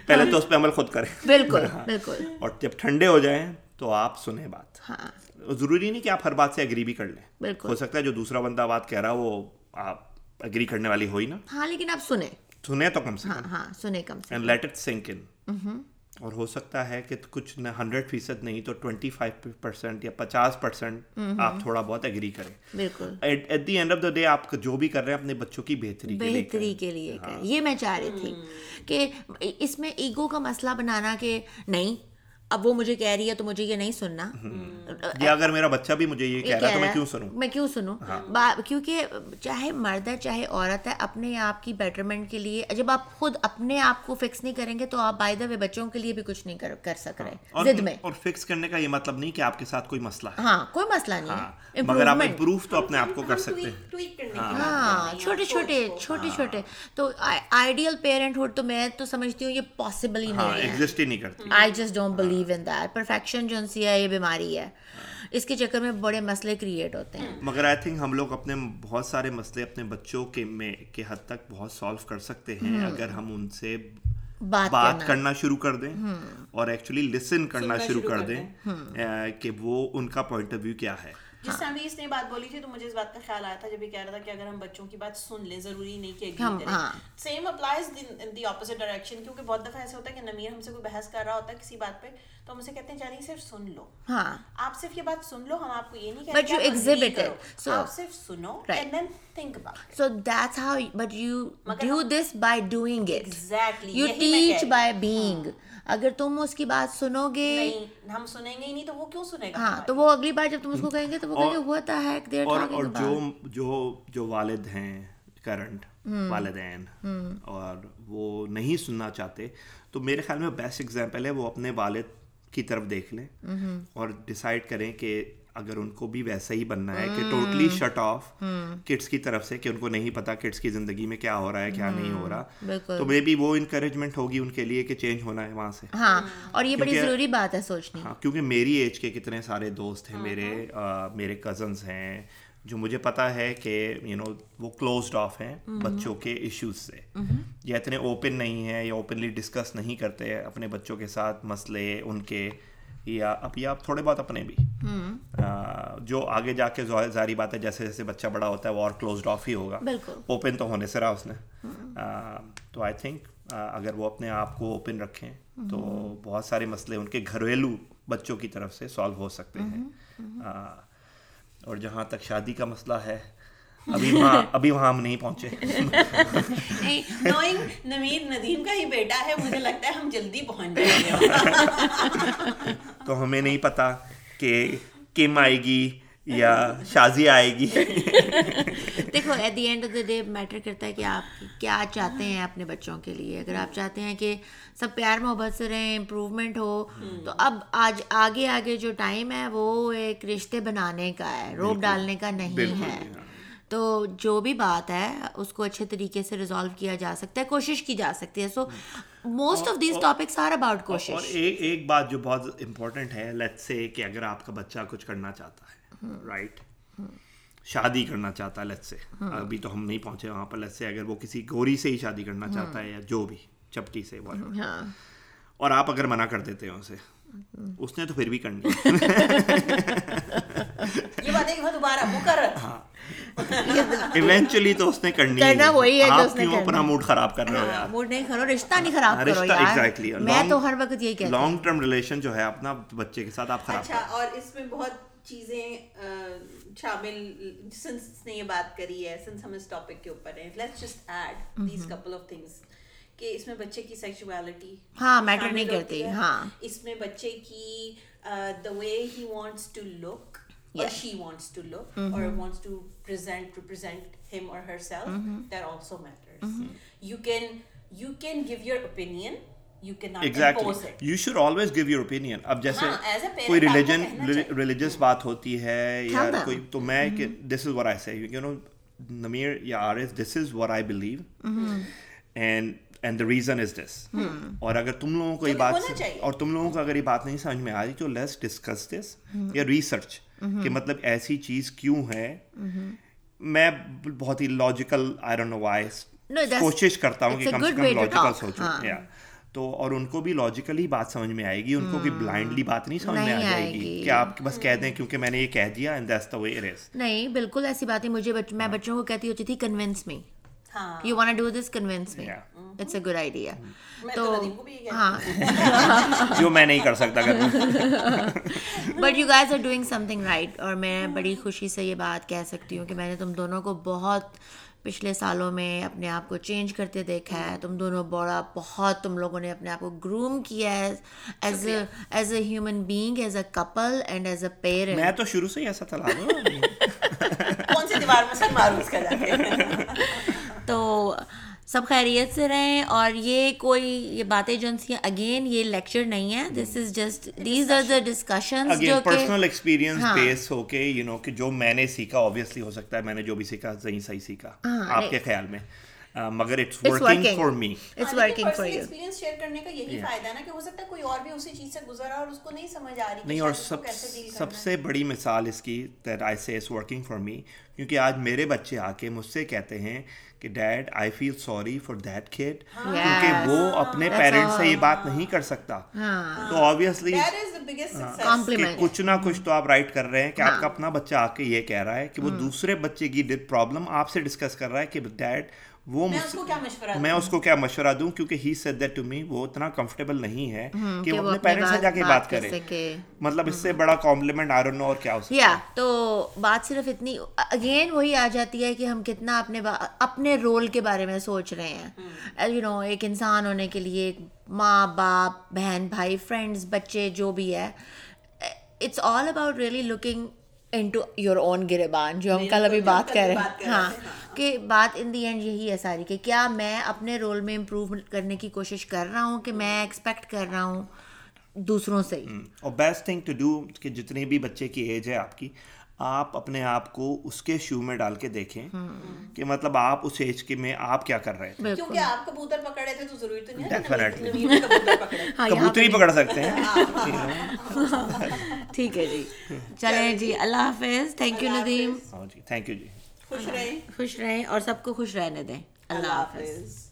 پہلے تو اس پہ عمل خود کریں۔ بالکل بالکل۔ اور جب ٹھنڈے ہو جائیں تو آپ سنیں بات۔ ہاں۔ ضروری نہیں کہ آپ ہر بات سے اگری بھی کر لیں۔ ہو سکتا ہے جو دوسرا بندہ بات کہہ رہا وہ آپ اگری کرنے والی ہوئی نا ہاں لیکن آپ سنیں۔ سنیں تو کم سے ہاں کم۔ ہاں سنیں کم سے and let it sink in اور ہو سکتا ہے کہ کچھ نہ ہنڈریڈ فیصد نہیں تو ٹوینٹی فائیو پرسینٹ یا پچاس پرسینٹ آپ تھوڑا بہت ایگری کریں۔ بالکل۔ At the end of the day آپ جو بھی کر رہے ہیں اپنے بچوں کی بہتری بہتری کے لیے کریں۔ یہ میں چاہ رہی تھی کہ اس میں ایگو کا مسئلہ بنانا کہ نہیں اب وہ مجھے کہہ رہی ہے تو مجھے یہ نہیں سننا۔ یا اگر میرا بچہ بھی مجھے یہ کہہ رہا ہے تو میں کیوں سنوں؟ میں کیوں سنوں؟ کیونکہ چاہے مرد ہے چاہے عورت ہے اپنے آپ کی بیٹرمنٹ کے لیے جب آپ خود اپنے آپ کو فکس نہیں کریں گے تو آپ بائی دا وے بچوں کے لیے بھی کچھ نہیں کر سک رہے۔ ضد میں۔ اور فکس کرنے کا یہ مطلب نہیں کہ آپ کے ساتھ کوئی مسئلہ ہے۔ ہاں کوئی مسئلہ نہیں۔ ہے مگر آپ. امپروو تو اپنے آپ کو کر سکتے ہیں۔ ہاں۔ چھوٹے چھوٹے چھوٹے چھوٹے۔ تو آئیڈیل پیرنٹ ہوڈ تو میں تو سمجھتی ہوں یہ پاسبل ہی ہاں نہیں ہے۔ ایگزسٹ ہی نہیں کرتی۔ I just don't believe in that perfection جو سی ہے یہ بیماری ہے. اس کے چکر میں بڑے مسئلے کریٹ ہوتے ہیں. مگر آئی تھنک ہم لوگ اپنے بہت سارے مسئلے اپنے بچوں کے میں کے حد تک بہت سالو کر سکتے ہیں اگر ہم ان سے بات بات کرنا. شروع کر دیں اور ایکچولی لسن کرنا شروع کر دیں کہ وہ ان کا پوائنٹ آف ویو کیا ہے. جس ٹائم بھی اس نے بات بولی تھی تو مجھے اس بات کا خیال آیا تھا جب یہ کہہ رہا تھا کہ اگر ہم بچوں کی بات سن لیں ضروری نہیں کہ کریں۔ Same applies the opposite direction کیونکہ بہت دفعہ ایسا ہوتا ہے کہ نمیر ہم سے کوئی بحث کر رہا ہوتا ہے کسی بات پہ تو ہم اسے کہتے ہیں جانی صرف سن لو۔ ہاں۔ آپ صرف یہ بات سن لو ہم آپ کو یہ نہیں کہتے exhibit it. So- آپ صرف سنو and then think about so that's how but you do this by doing it exactly you teach by being اگر تم اس کی بات سنو گے نہیں ہم سنیں گے ہی نہیں تو وہ کیوں سنے گا ہاں تو وہ اگلی بار جب تم اس کو کہیں گے تو وہ کہیں گے ہوا تھا ہے دیر اور اور جو جو جو والد ہیں کرنٹ والدین اور وہ نہیں سننا چاہتے تو میرے خیال میں بیسٹ ایگزامپل ہے وہ اپنے والد کی طرف دیکھ لیں اور ڈسائڈ کریں کہ اگر ان کو بھی ویسا ہی بننا ہے کہ ٹوٹلی شٹ آف کڈس کی طرف سے کہ ان کو نہیں پتا کڈس کی زندگی میں کیا ہو رہا ہے کیا نہیں ہو رہا۔ تو مے بی وہ انکریجمنٹ ہوگی ان کے لیے کہ چینج ہونا ہے وہاں سے۔ ہاں اور یہ بڑی ضروری بات ہے سوچنی۔ ہاں کیونکہ میری ایج کے کتنے سارے دوست ہیں میرے میرے کزنس ہیں جو مجھے پتا ہے کہ یو نو وہ کلوزڈ آف ہیں بچوں کے ایشوز سے۔ یا اتنے اوپن نہیں ہیں یا اوپنلی ڈسکس نہیں کرتے اپنے بچوں کے ساتھ مسئلے ان کے یا اب یا تھوڑے بہت اپنے بھی۔ جو آگے جا کے ظاہری بات ہے جیسے جیسے بچہ بڑا ہوتا ہے وہ اور کلوزڈ آف ہی ہوگا۔ اوپن تو ہونے سے رہا اس نے۔ تو آئی تھنک اگر وہ اپنے آپ کو اوپن رکھیں تو بہت سارے مسئلے ان کے گھریلو بچوں کی طرف سے سالو ہو سکتے ہیں۔ اور جہاں تک شادی کا مسئلہ ہے ابھی وہاں ابھی وہاں ہم نہیں پہنچے۔ نمیر ندیم کا ہی بیٹا ہے مجھے لگتا ہے ہم جلدی پہنچ جائیں گے۔ تو ہمیں نہیں پتا کہ کم آئے گی یا شازی آئے گی۔ دیکھو at the end of the day matter کرتا ہے کہ آپ کیا چاہتے ہیں اپنے بچوں کے لیے۔ اگر آپ چاہتے ہیں کہ سب پیار محبت سے رہیں امپروومنٹ ہو تو اب آج آگے آگے جو ٹائم ہے وہ ایک رشتے بنانے کا ہے روپ ڈالنے کا نہیں ہے۔ تو جو بھی بات ہے اس کو اچھے طریقے سے ریزالو کیا جا سکتا ہے کوشش کی جا سکتی ہے۔ So most of these topics are about کوشش۔ ایک بات جو بہت امپورٹنٹ ہے لیٹ سے کہ اگر آپ کا بچہ کچھ کرنا چاہتا ہے رائٹ شادی کرنا چاہتا ہے لیٹ سے ابھی تو ہم نہیں پہنچے وہاں پر لیٹ سے اگر وہ کسی گوری سے ہی شادی کرنا چاہتا ہے یا جو بھی چپٹی سے ہاں۔ اور آپ اگر منع کر دیتے ہیں اسے اس نے تو پھر بھی کرنی ایونچولی تو اس نے کرنی آپ کیوں اپنا موڈ خراب کر رہے ہو موڈ نہیں کرو رشتہ نہیں خراب کرو یار۔ میں تو ہر وقت یہی کہتی لانگ ٹرم ریلیشن جو ہے اپنا بچے کے ساتھ آپ خراب اچھا اور اس میں بہت چیزیں شامل سنس نے یہ بات کری ہے سنس ہم اس ٹاپک کے اوپر ہیں let's just add these couple of things کہ اس میں بچے کی سیکچولیٹی ہاں میٹر نہیں کرتی ہاں۔ اس میں بچے کی the way he wants to look or she wants to look mm-hmm. or wants to present represent him or herself mm-hmm. that also matters mm-hmm. you can you can give your opinion اب جیسے کوئی religion religious بات ہوتی ہے یا کوئی تو میں دس is where I C you know Numair یا R S this is where I believe and and the reason is this اور اگر تم لوگوں کو یہ بات اور تم لوگوں کو اگر یہ بات نہیں سمجھ میں آ رہی تو لیٹس ڈسکس دس یا ریسرچ کہ مطلب ایسی چیز کیوں ہے؟ میں بہت ہی لاجیکل آئی ڈونٹ نو کوشش کرتا ہوں کہ کم سے کم لاجیکل سوچوں۔ تو اور ان کو بھی لاجیکلی بات سمجھ میں آئے گی ان کو بھی بلائنڈلی بات نہیں سمجھ میں آ جائے گی کہ آپ بس کہہ دیں کیونکہ میں نے یہ کہہ دیا and that's the way it is نہیں بالکل ایسی بات ہے مجھے میں بچوں کو کہتی ہوتی تھی convince me you want do this convince me it's a good idea تو ہاں جو میں نہیں کر سکتا but you guys are doing something right اور میں بڑی خوشی سے یہ بات کہہ سکتی ہوں کہ میں نے تم دونوں کو بہت پچھلے سالوں میں اپنے آپ کو چینج کرتے دیکھا ہے تم دونوں بڑا بہت تم لوگوں نے اپنے آپ کو گروم کیا ہے as a as a human being as a couple and as a parent میں تو شروع سے ہی ایسا تھا کون سی دیوار میں سر مارو اس کا تو سب خیریت سے رہیں اور یہ کوئی یہ باتیں جو ہیں اگین یہ لیکچر نہیں ہے this is just these are the discussion جو پرسنل ایکسپیرینس بیس ہو کے یو نو کہ جو میں نے سیکھا آبویسلی ہو سکتا ہے میں نے جو بھی سیکھا صحیح صحیح سیکھا. ہاں، آپ کے خیال میں. مگر it's working for me it's working for you experience share کرنے کا یہی فائدہ ہے نا کہ ہو سکتا ہے کوئی اور بھی اسی چیز سے گزرا اور اس کو نہیں سمجھ آ رہی نہیں اور سب سب سے بڑی مثال اس کی دیٹ آئی سے اٹس ورکنگ فار می کیونکہ آج میرے بچے آ کے مجھ سے کہتے ہیں کہ did I feel sorry for that کھیڈ کیونکہ وہ اپنے پیرنٹ سے یہ بات نہیں کر سکتا۔ ہاں۔ تو آبویسلی ہاں، کچھ نہ کچھ تو آپ رائٹ کر رہے ہیں کہ آپ کا ہاں۔ اپنا بچہ آ کے یہ کہہ رہا ہے کہ وہ دوسرے بچے کی پرابلم آپ سے ڈسکس کر رہا ہے کہ ڈیڈ وہ میں اس کو کیا مشورہ دوں؟ کیونکہ he said that to me وہ اتنا کمفرٹیبل نہیں ہے کہ وہ اپنے پیرنٹس سے جا کے بات کرے۔ مطلب اس سے بڑا کمپلیمنٹ آر نو اور کیا یا تو بات صرف اتنی اگین وہی آ جاتی ہے کہ ہم کتنا اپنے اپنے رول کے بارے میں سوچ رہے ہیں۔ یو نو ایک انسان ہونے کے لیے ماں باپ بہن بھائی فرینڈس بچے جو بھی ہے۔ It's all about really looking into your own گربان جو ہم کل ابھی بات کر رہے ہیں۔ ہاں۔ کہ بات ان دی اینڈ یہی ہے ساری کہ کیا میں اپنے رول میں امپروو کرنے کی کوشش کر رہا ہوں کہ میں ایکسپیکٹ کر رہا ہوں دوسروں سے ہی؟ اور بیسٹ تھنگ ٹو ڈو کہ جتنے بھی بچے کی ایج ہے آپ کی آپ اپنے آپ کو اس کے شو میں ڈال کے دیکھیں کہ مطلب آپ اس ایج کے میں آپ کیا کر رہے تھے۔ کیونکہ آپ کبوتر پکڑے تھے تو ضروری تو نہیں بھی کبوتر کبوتری پکڑ سکتے ہیں۔ ٹھیک ہے جی۔ چلیں جی اللہ حافظ۔ تھینک یو ندیم ہاں تھینک یو جی۔ خوش رہیں۔ خوش رہیں اور سب کو خوش رہنے دیں۔ اللہ حافظ۔